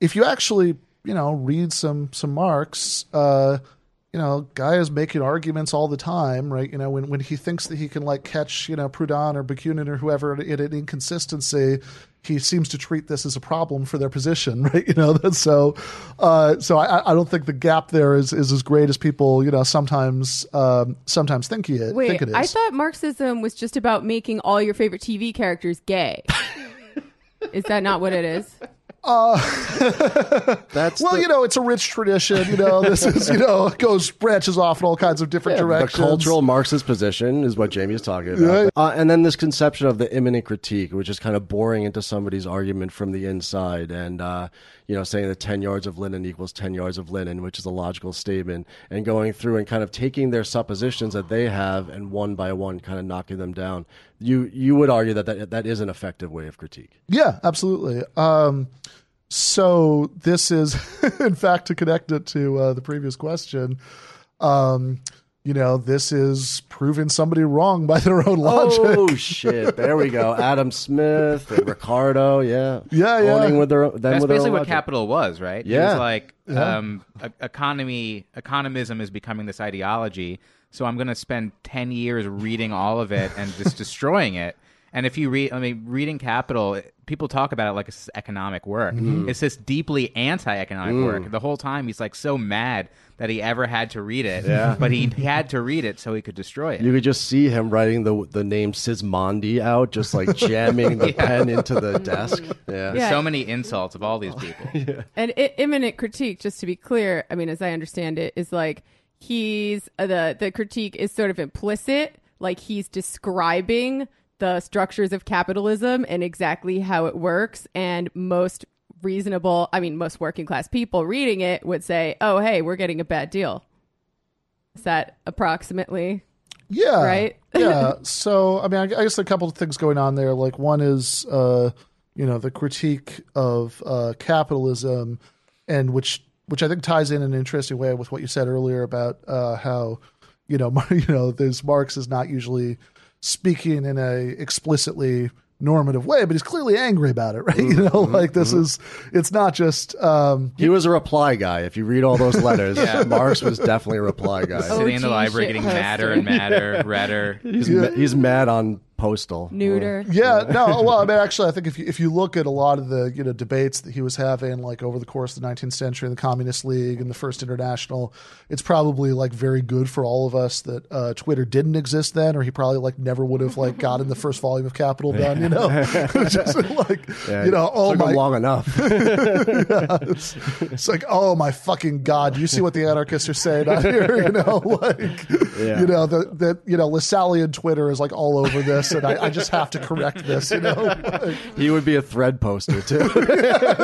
if you actually you know read some some Marx, uh, you know, guy is making arguments all the time, right? You know, when when he thinks that he can like catch you know Proudhon or Bakunin or whoever in an inconsistency, he seems to treat this as a problem for their position, right? You know, that's so uh, so I, I don't think the gap there is is as great as people you know sometimes um, sometimes think it Wait, think it is. I thought Marxism was just about making all your favorite TV characters gay. is that not what it is? That's well, the, you know, it's a rich tradition. You know, this is you know goes branches off in all kinds of different the directions. The cultural Marxist position is what Jamie is talking about. Yeah. Uh, and then this conception of the immanent critique, which is kind of boring into somebody's argument from the inside and, uh, you know, saying that 10 yards of linen equals 10 yards of linen, which is a logical statement, and going through and kind of taking their suppositions that they have and one by one kind of knocking them down. You, you would argue that, that that is an effective way of critique. Yeah, absolutely. Um, so this is, in fact, to connect it to uh, the previous question. Um, you know, this is proving somebody wrong by their own logic. Oh shit! There we go. Adam Smith, and Ricardo, yeah, Yeah, yeah. owning with their them That's with basically what logic. capital was, right? It Yeah. was like um, e- economy, economism is becoming this ideology. So I'm going to spend ten years reading all of it and just destroying it. And if you read, I mean, reading Capital, it- people talk about it like it's economic work. Mm-hmm. It's this deeply anti-economic Mm. work. The whole time he's like so mad that he ever had to read it. Yeah. But he, he had to read it so he could destroy it. You could just see him writing the the name Sismondi out, just like jamming the pen into the desk. Yeah. Yeah. So many insults of all these people. And i- immanent critique, just to be clear, I mean, as I understand it, is like he's uh, the the critique is sort of implicit, like he's describing the structures of capitalism and exactly how it works, and most reasonable, I mean, most working class people reading it would say, "Oh, hey, we're getting a bad deal." Is that approximately? Yeah. Right? yeah. So, I mean, I I guess a couple of things going on there. Like, one is, uh, you know, the critique of uh, capitalism, and which which I think ties in an interesting way with what you said earlier about uh, how, you know, you know, this Marx is not usually speaking in a explicitly normative way, but he's clearly angry about it, right? You mm-hmm, know, mm-hmm, like this mm-hmm. is, it's not just, um, He was a reply guy. If you read all those letters, Yeah. Marx was definitely a reply guy. Oh, Sitting in the library getting madder and madder, redder. He's, ma- he's mad on postal. Neuter. Yeah, no. Well, I mean, actually, I think if you, if you look at a lot of the you know debates that he was having, like over the course of the 19th century, in the Communist League and the First International, it's probably like very good for all of us that uh, Twitter didn't exist then, or he probably like never would have like gotten the first volume of Capital done. You know, just like Yeah, you know, oh took my, long enough. it's, it's like, oh my fucking god! Do you see what the anarchists are saying out here? You know, like, Yeah. you know, that that you know, Lassallean Twitter is like all over this, and I, I just have to correct this. You know, he would be a thread poster too.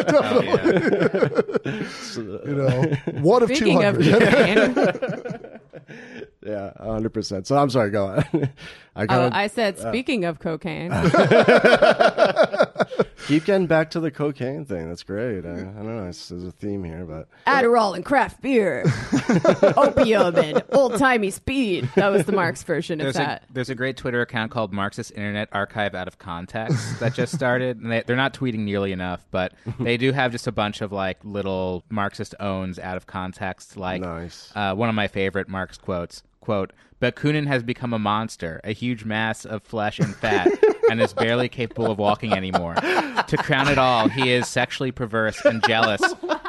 Oh, yeah. you know, one of two Speaking of hundred. cocaine, yeah, hundred percent. So I'm sorry. Go on. I oh, kind of I said, uh. speaking of cocaine, keep getting back to the cocaine thing. That's great. I, I don't know. It's, there's a theme here, but Adderall and craft beer, opium and old timey speed. That was the Marx version of There's a, that. there's a great Twitter account called Marxist Internet Archive Out of Context that just started. And they, they're not tweeting nearly enough, but they do have just a bunch of like little Marxist owns out of context. Like Nice. uh, one of my favorite Marx quotes: "Quote: Bakunin has become a monster, a huge mass of flesh and fat." And is barely capable of walking anymore. To crown it all, he is sexually perverse and jealous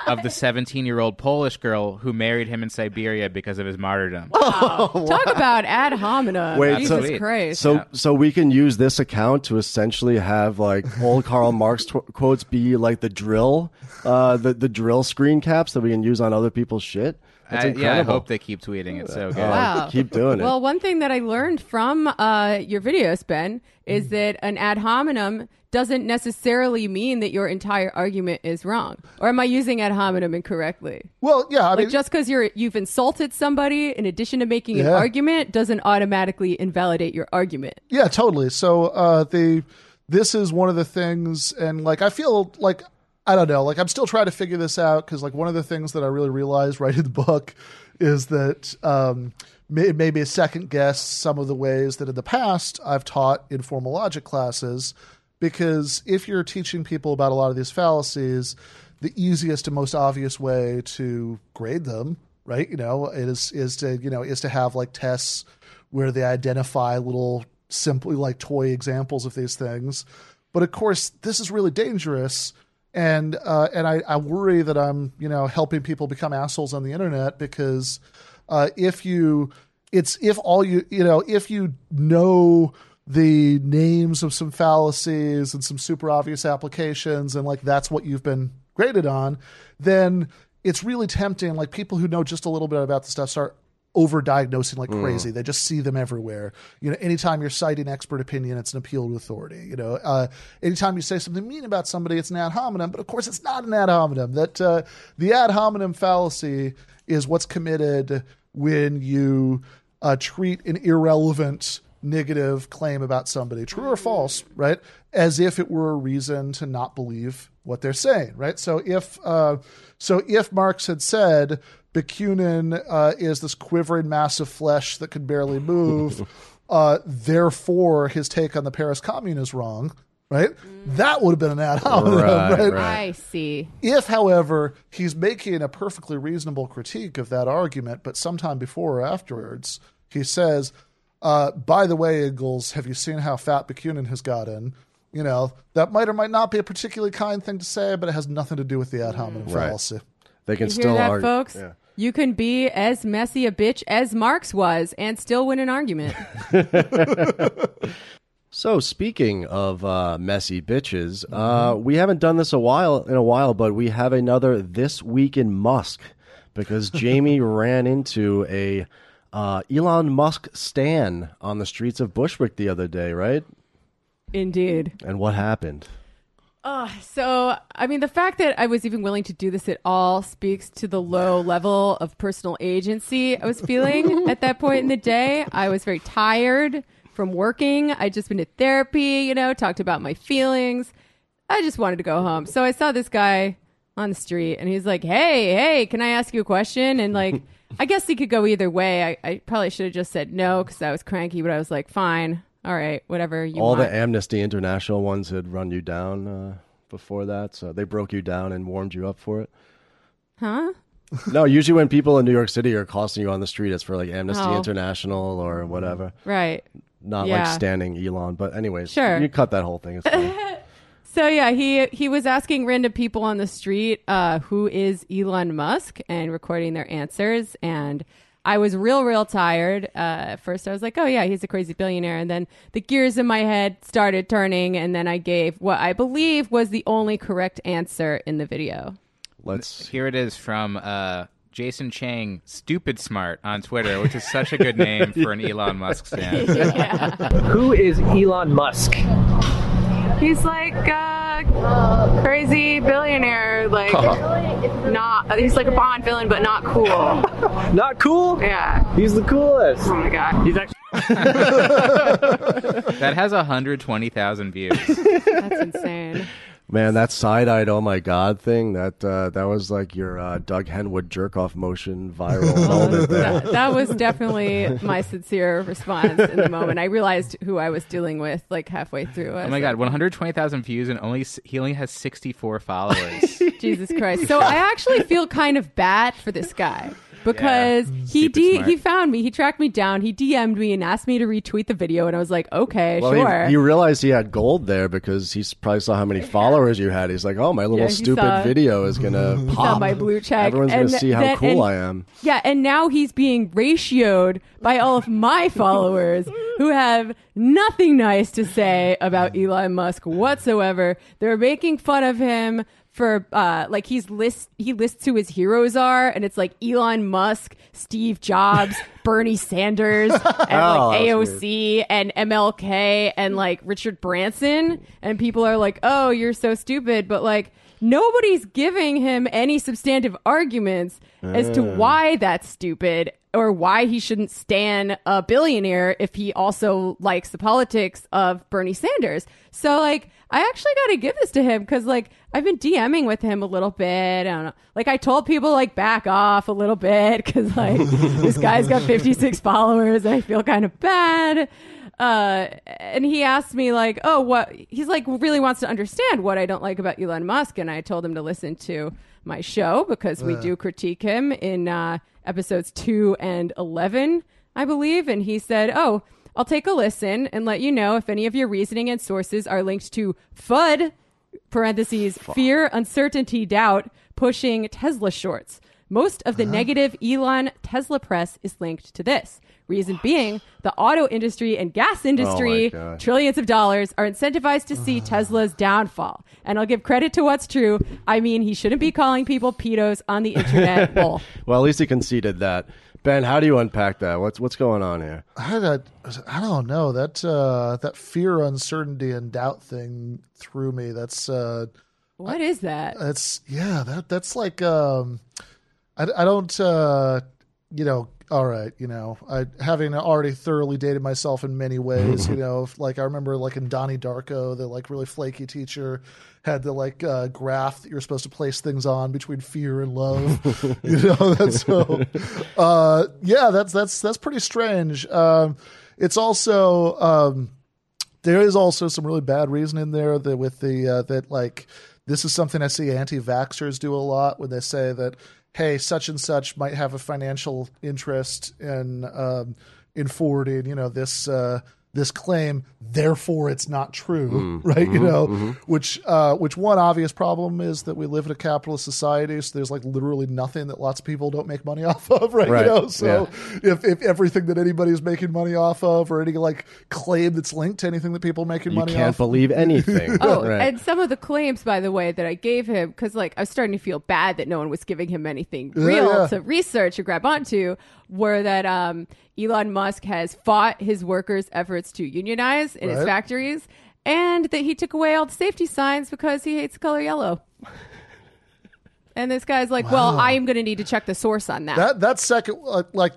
of the 17 year old Polish girl who married him in Siberia because of his martyrdom. Talk about ad hominem. Wait, Jesus so- Christ. so Yeah. so we can use this account to essentially have like old Karl Marx tw- quotes be like the drill, uh, the the drill screen caps that we can use on other people's shit. I, yeah, I hope they keep tweeting it. So good. Uh, Wow. keep doing it. Well, one thing that I learned from uh, your videos, Ben, is that an ad hominem doesn't necessarily mean that your entire argument is wrong. Or am I using ad hominem incorrectly? Well, yeah, I Like mean, just because you're you've insulted somebody in addition to making an argument doesn't automatically invalidate your argument. Yeah, totally. So uh the this is one of the things and like I feel like I don't know, like I'm still trying to figure this out cuz like one of the things that I really realized writing the book is that um may, maybe a second guess some of the ways that in the past I've taught informal logic classes because if you're teaching people about a lot of these fallacies, the easiest and most obvious way to grade them, right? You know, is is to you know is to have like tests where they identify little simply like toy examples of these things. But of course, this is really dangerous, and uh, and I, I worry that I'm you know helping people become assholes on the internet because uh, if you it's if all you you know if you know the names of some fallacies and some super obvious applications and like that's what you've been graded on then it's really tempting like people who know just a little bit about the stuff start over diagnosing like crazy. They just see them everywhere. You know anytime you're citing expert opinion it's an appeal to authority you know. Uh, anytime you say something mean about somebody it's an ad hominem but of course it's not an ad hominem. That uh, the ad hominem fallacy is what's committed when you uh, treat an irrelevant negative claim about somebody, true or false, right, as if it were a reason to not believe what they're saying, right? So if uh, so, if Marx had said Bakunin uh, is this quivering mass of flesh that can barely move, uh, therefore his take on the Paris Commune is wrong. Right, that would have been an ad hominem, Right, right? right. I see. If, however, he's making a perfectly reasonable critique of that argument, but sometime before or afterwards, he says, uh, by the way, Engels, have you seen how fat Bakunin has gotten? You know, that might or might not be a particularly kind thing to say, but it has nothing to do with the ad hominem Right. fallacy. they can You still hear that, argue. folks? Yeah. You can be as messy a bitch as Marx was and still win an argument. So speaking of uh, messy bitches, uh, we haven't done this a while in a while, but we have another this week in Musk because Jamie ran into a uh, Elon Musk stan on the streets of Bushwick the other day, right? Indeed. And what happened? Oh, so I mean, the fact that I was even willing to do this at all speaks to the low level of personal agency I was feeling at that point in the day. I was very tired from working. I'd just been to therapy, you know, talked about my feelings. I just wanted to go home. So I saw this guy on the street, and he's like, "Hey, hey, can I ask you a question?" And like, I guess he could go either way. I, I probably should have just said no because I was cranky, but I was like, "Fine, all right, whatever you All want." the Amnesty International ones had run you down uh, before that, so they broke you down and warmed you up for it. huh? no, usually when people in New York City are accosting you on the street, it's for like Amnesty Oh. International or whatever. Right. Not Yeah. like standing Elon, but anyways, Sure. you cut that whole thing. It's fine. So yeah, he he was asking random people on the street uh, who is Elon Musk and recording their answers. And I was real, real tired. Uh, at first, I was like, "Oh yeah, he's a crazy billionaire." And then the gears in my head started turning, and then I gave what I believe was the only correct answer in the video. Let's. Here it is from uh, Jason Chang, Stupid Smart on Twitter, which is such a good name for an Elon Musk stand. Who is Elon Musk? He's like a crazy billionaire, like not. He's like a Bond villain, but not cool. Not cool? Yeah. He's the coolest. Oh my god. He's actually That has 120,000 views. That's insane. Man, that side-eyed "Oh my God" thing that uh, that was like your uh, Doug Henwood jerk-off motion viral moment there. that, that was definitely my sincere response in the moment. I realized who I was dealing with like halfway through. I Oh was my like, god, 120,000 views and only he only has 64 followers. Jesus Christ! So I actually feel kind of bad for this guy because mm-hmm. he Stupid D- smart. he found me, he tracked me down, he DM'd me and asked me to retweet the video, and I was like, okay, Well, sure. he, he realized he had gold there because he probably saw how many followers you had. He's like, "Oh, my little Yeah, stupid saw- video is gonna saw pop. my blue check. Everyone's and gonna see how then- cool and- I am." Yeah, and now he's being ratioed by all of my followers who have nothing nice to say about Elon Musk whatsoever. They're making fun of him for uh like he's list he lists who his heroes are and it's like Elon Musk, Steve Jobs, Bernie Sanders, and Oh, like AOC and MLK and like Richard Branson and people are like, "Oh, you're so stupid," but like nobody's giving him any substantive arguments as to why that's stupid or why he shouldn't stand a billionaire if he also likes the politics of Bernie Sanders. So like I actually got to give this to him cuz like I've been DMing with him a little bit. I don't know. Like I told people like back off a little bit cuz like this guy's got 56 followers and I feel kind of bad uh, and he asked me like, "Oh, what?" He's like, really wants to understand what I don't like about Elon Musk, and I told him to listen to my show because we do critique him in uh, episodes two and eleven, I believe. And he said, "Oh, I'll take a listen and let you know if any of your reasoning and sources are linked to FUD parentheses fear, uncertainty, doubt, pushing Tesla shorts." Most of the negative Elon Tesla press is linked to this. Reason being, the auto industry and gas industry, God. trillions of dollars, are incentivized to see Tesla's downfall. And I'll give credit to what's true. I mean, he shouldn't be calling people pedos on the internet. Bull. Well, at least he conceded that. Ben, how do you unpack that? What's what's going on here? I had a, I don't know that uh, that fear, uncertainty, and doubt thing threw me. That's uh, What is that? that's yeah. That that's like um, I, I don't uh, you know. All right, you know, I having already thoroughly dated myself in many ways. you know, if- like I remember, like in Donnie Darko, the like really flaky teacher had the like uh, graph that you're supposed to place things on between fear and love. you know, that's so. Uh, yeah, that's that's that's pretty strange. Um, it's also um, there is also some really bad reason in there that with the uh, that like this is something I see anti-vaxxers do a lot when they say that hey such and such might have a financial interest in um, in forwarding you know this uh, this claim therefore it's not true mm-hmm. right you mm-hmm. know mm-hmm. which uh, which one obvious problem is that we live in a capitalist society so there's like literally nothing that lots of people don't make money off of right, Right, you know so yeah. if, if everything that anybody is making money off of or any like claim that's linked to anything that people are making You money can't off believe anything. Oh, right. and some of the claims, by the way, that I gave him, because like I was starting to feel bad that no one was giving him anything real yeah. to research or grab onto, were that um, Elon Musk has fought his workers' efforts to unionize in his Right. factories. and that he took away all the safety signs because he hates the color yellow. And this guy's like, "Well, I am going to need to check the source on that." That that second, like, like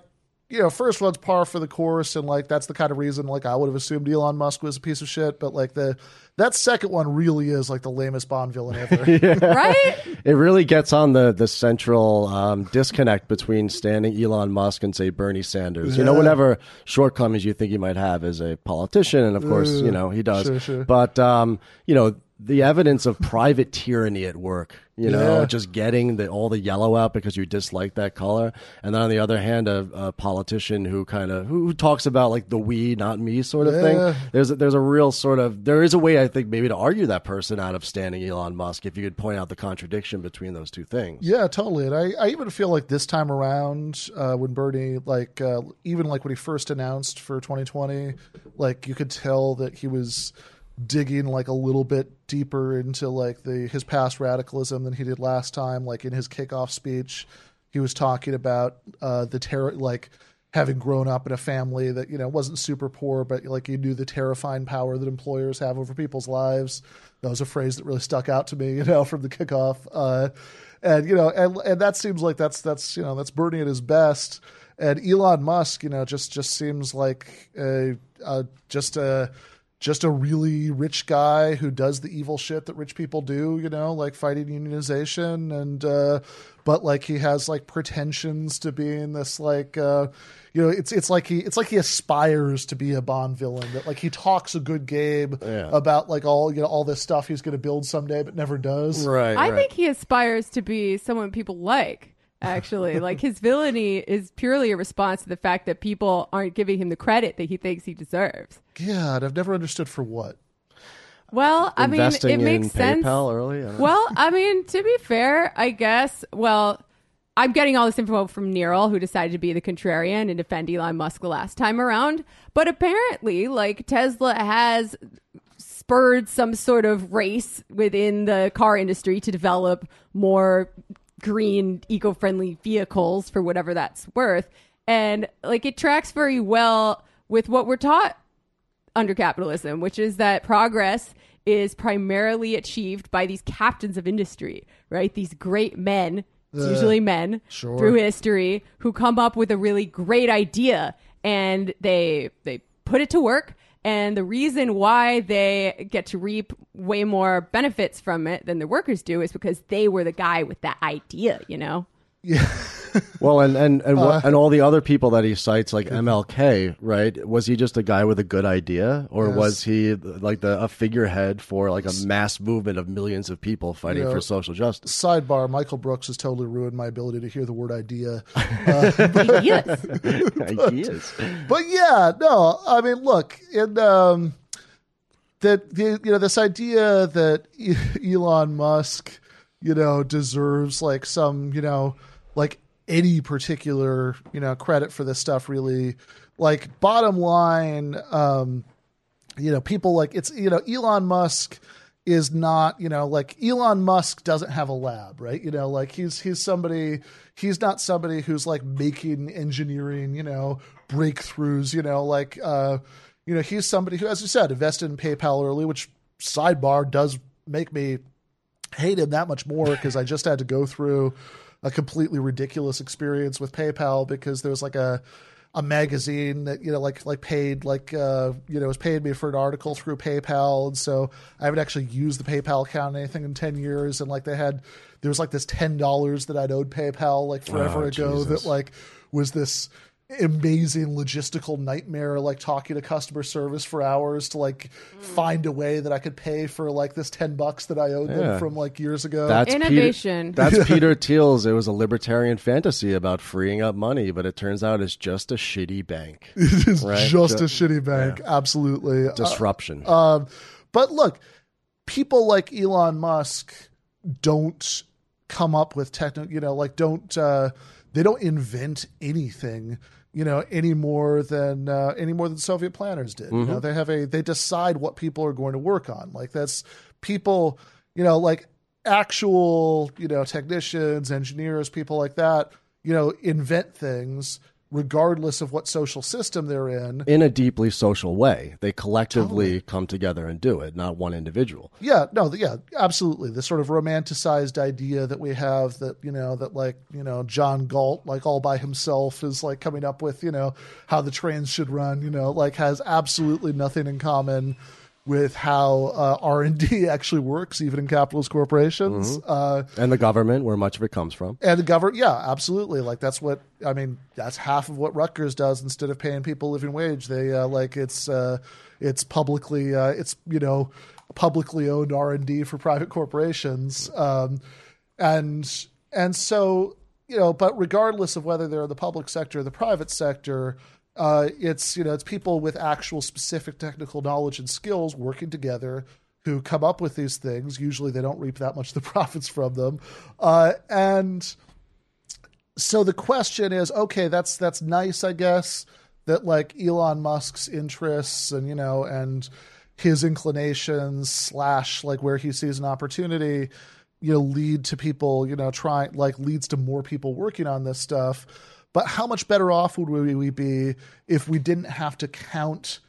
you know, first one's par for the course, and like that's the kind of reason like I would have assumed Elon Musk was a piece of shit. But like the that second one really is like the lamest Bond villain ever. right? It really gets on the the central um, disconnect between standing Elon Musk and say Bernie Sanders. You know, whatever shortcomings you think he might have as a politician, and of course, you know he does. Sure, sure. But um, you know, the evidence of private tyranny at work. You know, Yeah. just getting the all the yellow out because you dislike that color, and then on the other hand, a, a politician who kind of who, talks about like the we, not me, sort of Yeah. thing. There's a, there's a real sort of there is a way I think maybe to argue that person out of standing Elon Musk if you could point out the contradiction between those two things. Yeah, totally. And I, I even feel like this time around, uh, when Bernie, like, uh, even like when he first announced for 2020, like you could tell that he was digging like a little bit deeper into like the his past radicalism than he did last time. Like in his kickoff speech, he was talking about uh, the terror, like having grown up in a family that you know wasn't super poor, but like he knew the terrifying power that employers have over people's lives. That was a phrase that really stuck out to me, you know, from the kickoff. Uh, and you know, and and that seems like that's that's you know that's Bernie at his best. And Elon Musk, you know, just just seems like a, a just a just a really rich guy who does the evil shit that rich people do, you know, like fighting unionization and uh but like he has like pretensions to being this like uh you know, it's it's like he it's like he aspires to be a Bond villain that like he talks a good game Yeah. about like all you know all this stuff he's going to build someday but never does. Right. I think he aspires to be someone people like. Actually, like his villainy is purely a response to the fact that people aren't giving him the credit that he thinks he deserves. God, I've never understood for what. Well, I mean, investing it makes in sense. PayPal early. I. Well, I mean, to be fair, I guess. Well, I'm getting all this info from Neral, who decided to be the contrarian and defend Elon Musk the last time around. But apparently, like Tesla has spurred some sort of race within the car industry to develop more green, eco-friendly vehicles for whatever that's worth. And like it tracks very well with what we're taught under capitalism, which is that progress is primarily achieved by these captains of industry, right? These great men, it's usually men sure. through history, who come up with a really great idea and they they put it to work. And the reason why they get to reap way more benefits from it than the workers do is because they were the guy with that idea, you know? Well, and and and, Uh, what, and all the other people that he cites, like MLK, right? Was he just a guy with a good idea, or Yes. was he like the a figurehead for like a mass movement of millions of people fighting Yeah. for social justice? Sidebar: Michael Brooks has totally ruined my ability to hear the word idea. yes. Ideas. but yeah, no, I mean, look, in um, that the you know this idea that E- Elon Musk, you know, deserves like some you know like any particular you know credit for this stuff really. Like bottom line um you know people like it's you know Elon Musk is not you know like Elon Musk doesn't have a lab right? You know like he's he's somebody he's not somebody who's like making engineering you know breakthroughs you know like uh you know he's somebody who as you said invested in PayPal early which sidebar does make me hate him that much more because I just had to go through a completely ridiculous experience with PayPal because there was like a a magazine that you know like like paid like uh you know was paying me for an article through PayPal and so I haven't actually used the PayPal account or anything in 10 years and like they had there was like this $10 that I'd owed PayPal like forever Oh, ago Jesus. that like was this amazing logistical nightmare like talking to customer service for hours to like find a way that I could pay for like this 10 bucks that I owed Yeah. them from like years ago. That's Innovation. Peter, that's Peter Thiel's. It was a libertarian fantasy about freeing up money, but it turns out it's just a shitty bank. it is Right. just Ju- a shitty bank. Absolutely. Uh, Disruption. Um, but look, people like Elon Musk don't come up with techno, you know, like don't uh, they don't invent anything, you know, any more than uh, any more than Soviet planners did. You know, they have a they decide what people are going to work on. Like that's people, you know, like actual, you know, technicians, engineers, people like that, you know, invent things regardless of what social system they're in. in a deeply social way. They collectively come together and do it, not one individual. Yeah, no, yeah, absolutely. The sort of romanticized idea that we have that, you know, that like, you know, John Galt, like all by himself, is like coming up with, you know, how the trains should run, you know, like has absolutely nothing in common with how uh, R&D actually works, even in capitalist corporations. Uh, And the government, where much of it comes from. and the government, yeah, absolutely. Like that's what I mean. That's half of what Rutgers does. Instead of paying people living wage, they uh, like it's uh, it's publicly uh, it's you know publicly owned R and D for private corporations, um, and and so you know. But regardless of whether they're in the public sector or the private sector. Uh, it's you know it's people with actual specific technical knowledge and skills working together who come up with these things. Usually, they don't reap that much of the profits from them, uh, and so the question is okay that's that's nice i guess that like elon musk's interests and you know and his inclinations slash like where he sees an opportunity you know lead to people you know trying like leads to more people working on this stuff but how much better off would we, we be if we didn't have to count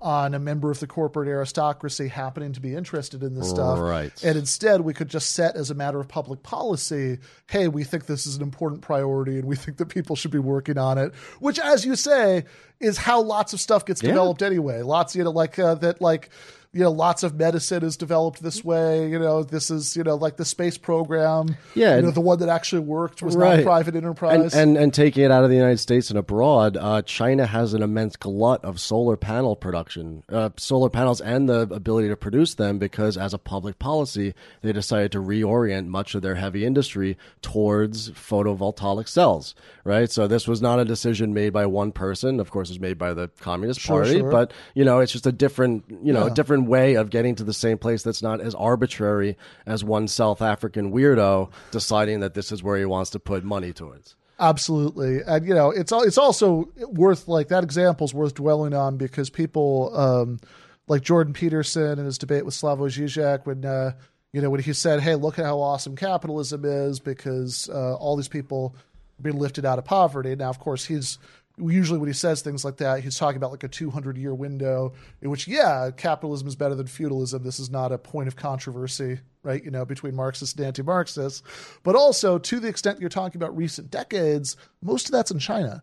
on a member of the corporate aristocracy happening to be interested in this stuff Right. and instead we could just set as a matter of public policy hey we think this is an important priority and we think that people should be working on it which as you say is how lots of stuff gets Yeah. developed anyway lots you know like uh, that like you know lots of medicine is developed this way you know this is you know like the space program Yeah, you know and- the one that actually worked was not Right. a private enterprise and and taking it out of the United States and abroad, uh, China has an immense glut of solar panel production, uh, solar panels, and the ability to produce them because, as a public policy, they decided to reorient much of their heavy industry towards photovoltaic cells. Right, so this was not a decision made by one person. Of course, it was made by the Communist Sure, Party, sure. but you know, it's just a different, you know, a different way of getting to the same place that's not as arbitrary as one South African weirdo deciding that this is where he wants to put money towards. Absolutely, and you know it's it's also worth like that example's worth dwelling on because people um, like Jordan Peterson in his debate with Slavoj Žižek when uh, you know when he said, "Hey, look at how awesome capitalism is," because uh, all these people are being lifted out of poverty. Now, of course, he's usually when he says things like that, he's talking about like a 200 year window in which, yeah, capitalism is better than feudalism. This is not a point of controversy, right? You know, between Marxists and anti Marxists. But also, to the extent you're talking about recent decades, most of that's in China.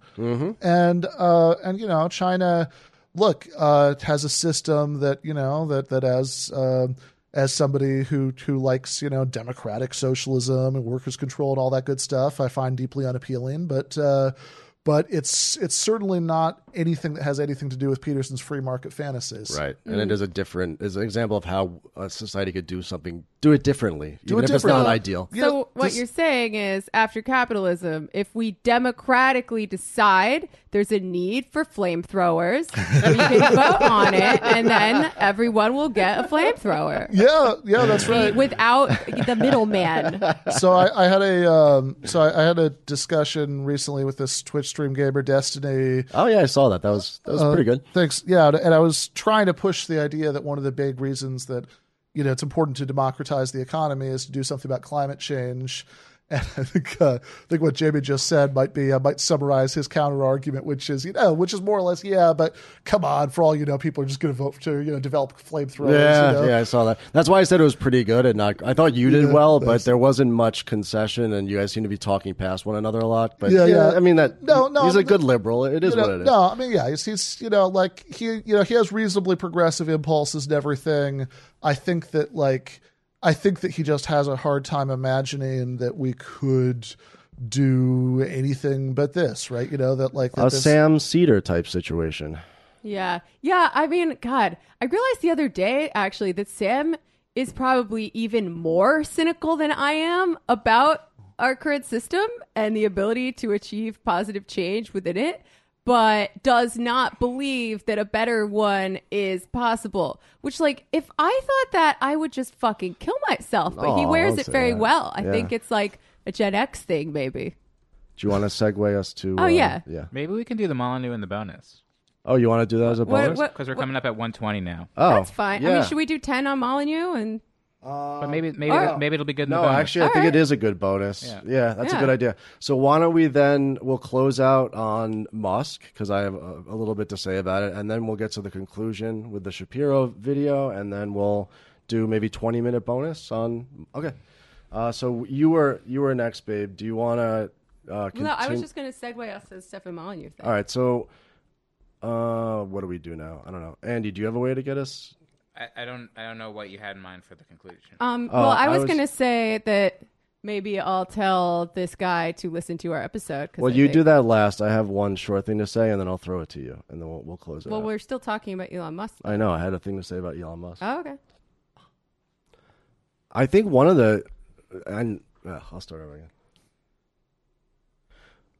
And, uh, and, you know, China, look, uh, has a system that, you know, that, that as, uh, as somebody who who likes you know democratic socialism and workers control and all that good stuff, I find deeply unappealing. But uh, but it's it's certainly not anything that has anything to do with Peterson's free market fantasies. Right. And it mm. is a different, is an example of how a society could do something, do it differently, Do even it if it's not differently. ideal. Yeah, So what this- you're saying is, after capitalism, if we democratically decide there's a need for flamethrowers, we can vote on it, and then everyone will get a flamethrower Yeah, yeah, that's right. without the middleman. so I, I had a um, so I, I had a discussion recently with this Twitch stream gamer Destiny. Oh, yeah, I saw that. That was, that was Uh, pretty good. Thanks. Yeah, and I was trying to push the idea that one of the big reasons that you know it's important to democratize the economy is to do something about climate change. And I think uh, I think what Jamie just said might be uh, might summarize his counter argument, which is you know which is more or less yeah, but come on, for all you know, people are just going to vote to you know develop flamethrowers. Yeah, you know? yeah, I saw that. That's why I said it was pretty good, and not. I thought you did Yeah, well, but there wasn't much concession, and you guys seem to be talking past one another a lot. But Yeah, yeah, yeah. I mean that. No, no, he's a good liberal. It is you know, what it is. No, I mean, yeah, he's, he's you know like he you know he has reasonably progressive impulses and everything. I think that like I think that he just has a hard time imagining that we could do anything but this, right? You know that like that a this- Sam Seder type situation. Yeah. Yeah. I mean, God, I realized the other day actually that Sam is probably even more cynical than I am about our current system and the ability to achieve positive change within it, but does not believe that a better one is possible. Which, like, if I thought that, I would just fucking kill myself. But he Aw, wears don't it say very that. well. I Yeah. think it's like a Gen X thing, maybe. Do you want to segue us to? Oh, uh, yeah. yeah. Maybe we can do the Molyneux in the bonus Oh, you want to do that as a What- bonus? what- because we're coming up at 120 now. Oh, That's fine. I Yeah. mean, should we do 10 on Molyneux and but maybe maybe or- maybe it'll be good. In No, the bonus. actually, I All think right. it is a good bonus. Yeah. Yeah, that's Yeah. a good idea. So why don't we then we'll close out on Musk because I have a, a little bit to say about it, and then we'll get to the conclusion with the Shapiro video, and then we'll do maybe twenty minute bonus on. Okay, uh, so you were you were next, babe. Do you want to? Uh, No, I was just going to segue us to Stefan Molyneux thing. All right, so uh, what do we do now? I don't know. Andy, do you have a way to get us? I, I don't I don't know what you had in mind for the conclusion. Um, Oh, well, I I was, was- going to say that maybe I'll tell this guy to listen to our episode. 'cause Well, I you think- do that last. I have one short thing to say, and then I'll throw it to you, and then we'll, we'll close it. Well, out. we're still talking about Elon Musk. I know. I had a thing to say about Elon Musk. Oh, okay. I think one of the, and uh, I'll start over again.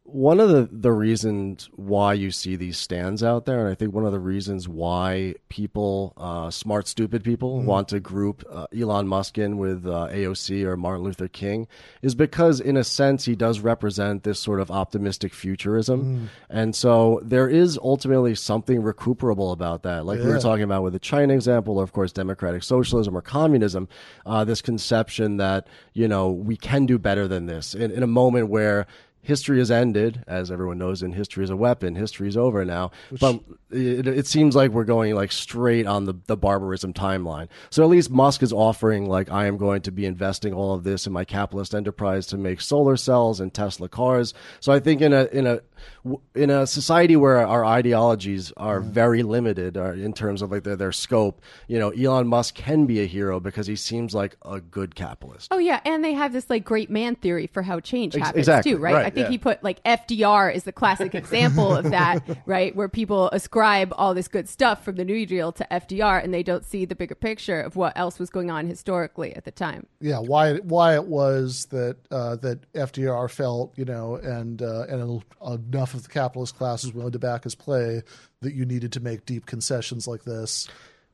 One of the, the reasons why you see these stands out there, and I think one of the reasons why people, uh, smart, stupid people, want to group uh, Elon Musk in with uh, AOC or Martin Luther King, is because, in a sense, he does represent this sort of optimistic futurism. And so there is ultimately something recuperable about that. Like we were talking about with the China example, or of course, democratic socialism or communism, uh, this conception that, you know, we can do better than this in, in a moment where history has ended, as everyone knows, and history is a weapon. History is over now. but it, it seems like we're going like straight on the, the barbarism timeline. So at least Musk is offering like I am going to be investing all of this in my capitalist enterprise to make solar cells and Tesla cars. So I think in a in a in a society where our ideologies are very limited uh, in terms of like their, their scope, you know, Elon Musk can be a hero because he seems like a good capitalist. Oh yeah, and they have this like great man theory for how change Ex- happens exactly, too, right? right, I think yeah. he put like FDR is the classic example of that, right? Where people ascribe all this good stuff from the New Deal to FDR, and they don't see the bigger picture of what else was going on historically at the time. yeah, why why it was that uh, that FDR felt you know, and uh, and enough of the capitalist class was willing to back his play that you needed to make deep concessions like this.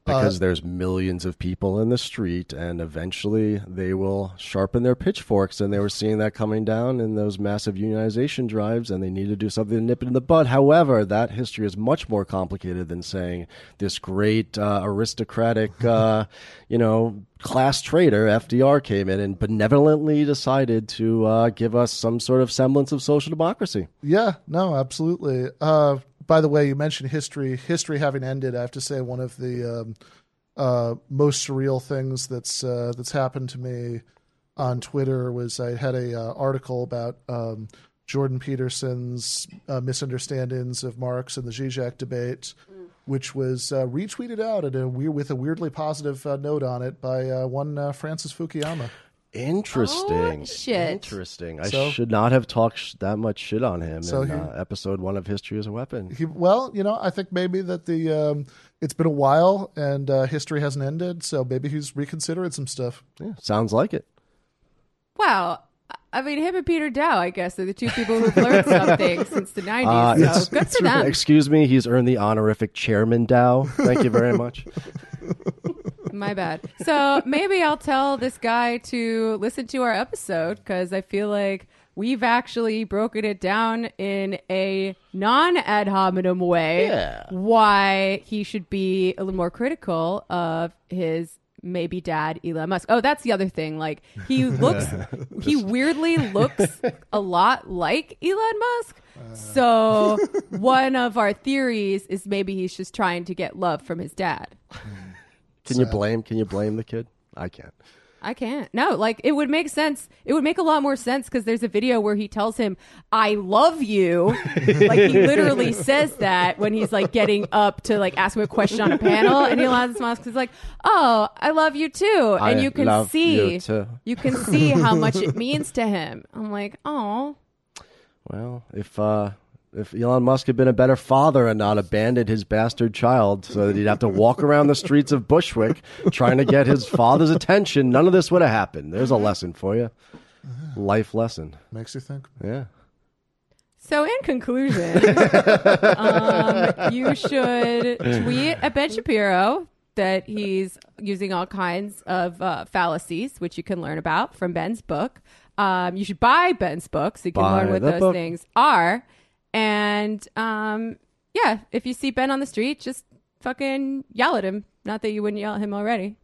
Because there's millions of people in the street and eventually they will sharpen their pitchforks and they were seeing that coming down in those massive unionization drives and they need to do something to nip it in the bud however that history is much more complicated than saying this great uh, aristocratic uh, you know class traitor fdr came in and benevolently decided to uh, give us some sort of semblance of social democracy Yeah, no, absolutely. By the way, you mentioned history. History having ended, I have to say one of the um, uh, most surreal things that's uh, that's happened to me on Twitter was I had a uh, article about um, Jordan Peterson's uh, misunderstandings of Marx and the Zizek debate, which was uh, retweeted out a weird, with a weirdly positive uh, note on it by uh, one uh, Francis Fukuyama. Interesting. Oh, shit. Interesting. I So- should not have talked sh- that much shit on him So in he- uh, episode one of History as a Weapon. He, well, you know, I think maybe that the um, it's been a while and uh, history hasn't ended, so maybe he's reconsidering some stuff. Yeah, sounds like it. Wow. I mean, him and Peter Daou, I guess, are the two people who've learned something since the 90s. Uh, so good for them. Excuse me, he's earned the honorific Chairman Daou. Thank you very much. My bad. So maybe I'll tell this guy to listen to our episode because I feel like we've actually broken it down in a non ad hominem way. Yeah. Why he should be a little more critical of his maybe dad Elon Musk. Oh, that's the other thing. Like he looks, he weirdly looks a lot like Elon Musk. So uh. one of our theories is maybe he's just trying to get love from his dad. Hmm. Can you blame? Can you blame the kid? I can't. I can't. No, like it would make sense. It would make a lot more sense because there's a video where he tells him, "I love you." like he literally says that when he's like getting up to like ask him a question on a panel, and Elon Musk is like, "Oh, I love you too," and I you can see you too. you can see how much it means to him. I'm like, oh, Well, if uh, if Elon Musk had been a better father and not abandoned his bastard child so that he'd have to walk around the streets of Bushwick trying to get his father's attention, none of this would have happened. There's a lesson for you. Life lesson. Makes you think. Yeah. So, in conclusion, um, you should tweet at Ben Shapiro that he's using all kinds of uh, fallacies, which you can learn about from Ben's book. Um, you should buy Ben's book so you can Buy learn what those book. things are. And um, yeah, if you see Ben on the street, just fucking yell at him. Not that you wouldn't yell at him already.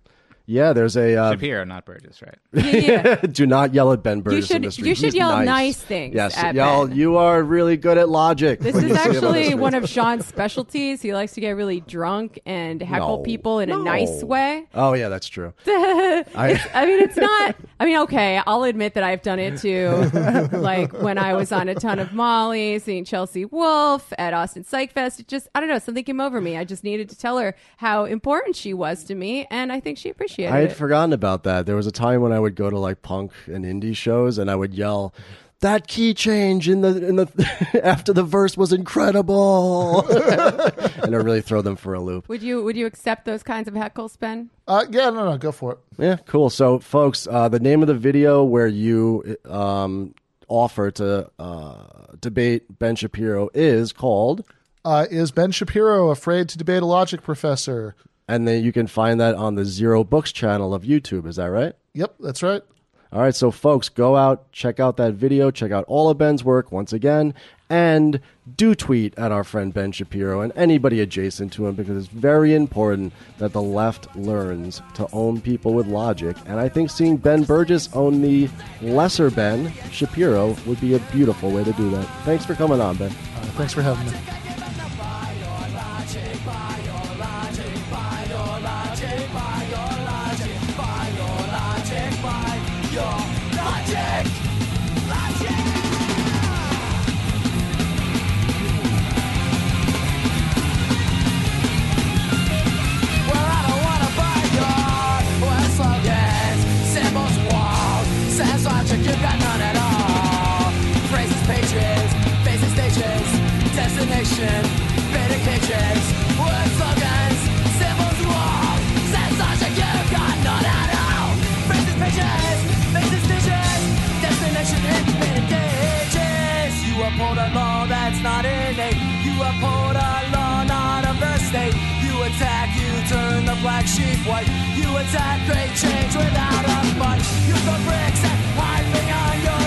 Yeah, there's a. Uh, Shapiro, not Burgis, right? Yeah, yeah. do not yell at Ben Burgis You should- in the you should yell nice. nice things Yes, at yell. Ben. You are really good at logic. This is you on actually one of Sean's specialties. He likes to get really drunk and heckle No. people in a nice way. Oh yeah, that's true. I, I mean, it's not. I mean, okay, I'll admit that I've done it too. like when I was on a ton of Molly, seeing Chelsea Wolfe at Austin Psych Fest. It just, I don't know, something came over me. I just needed to tell her how important she was to me, and I think she appreciated I had it. forgotten about that. There was a time when I would go to like punk and indie shows, and I would yell. That key change in the in the after the verse was incredible, and it really throw them for a loop. would you Would you accept those kinds of heckles, Ben? Uh, yeah, no, no, go for it. Yeah, cool. So, folks, uh, the name of the video where you um, offer to uh, debate Ben Shapiro is called, Uh, is Ben Shapiro afraid to debate a logic professor? And then you can find that on the Zero Books channel of YouTube. Is that right? Yep, that's right. All right, so folks, go out, check out that video, check out all of Ben's work once again, and do tweet at our friend Ben Shapiro and anybody adjacent to him because it's very important that the left learns to own people with logic. And I think seeing Ben Burgis own the lesser Ben Shapiro would be a beautiful way to do that. Thanks for coming on, Ben. Uh, thanks for having me. Uphold a law that's not innate. You uphold a law not of the state. You attack, you turn the black sheep white. You attack great change without a fight. You throw bricks at high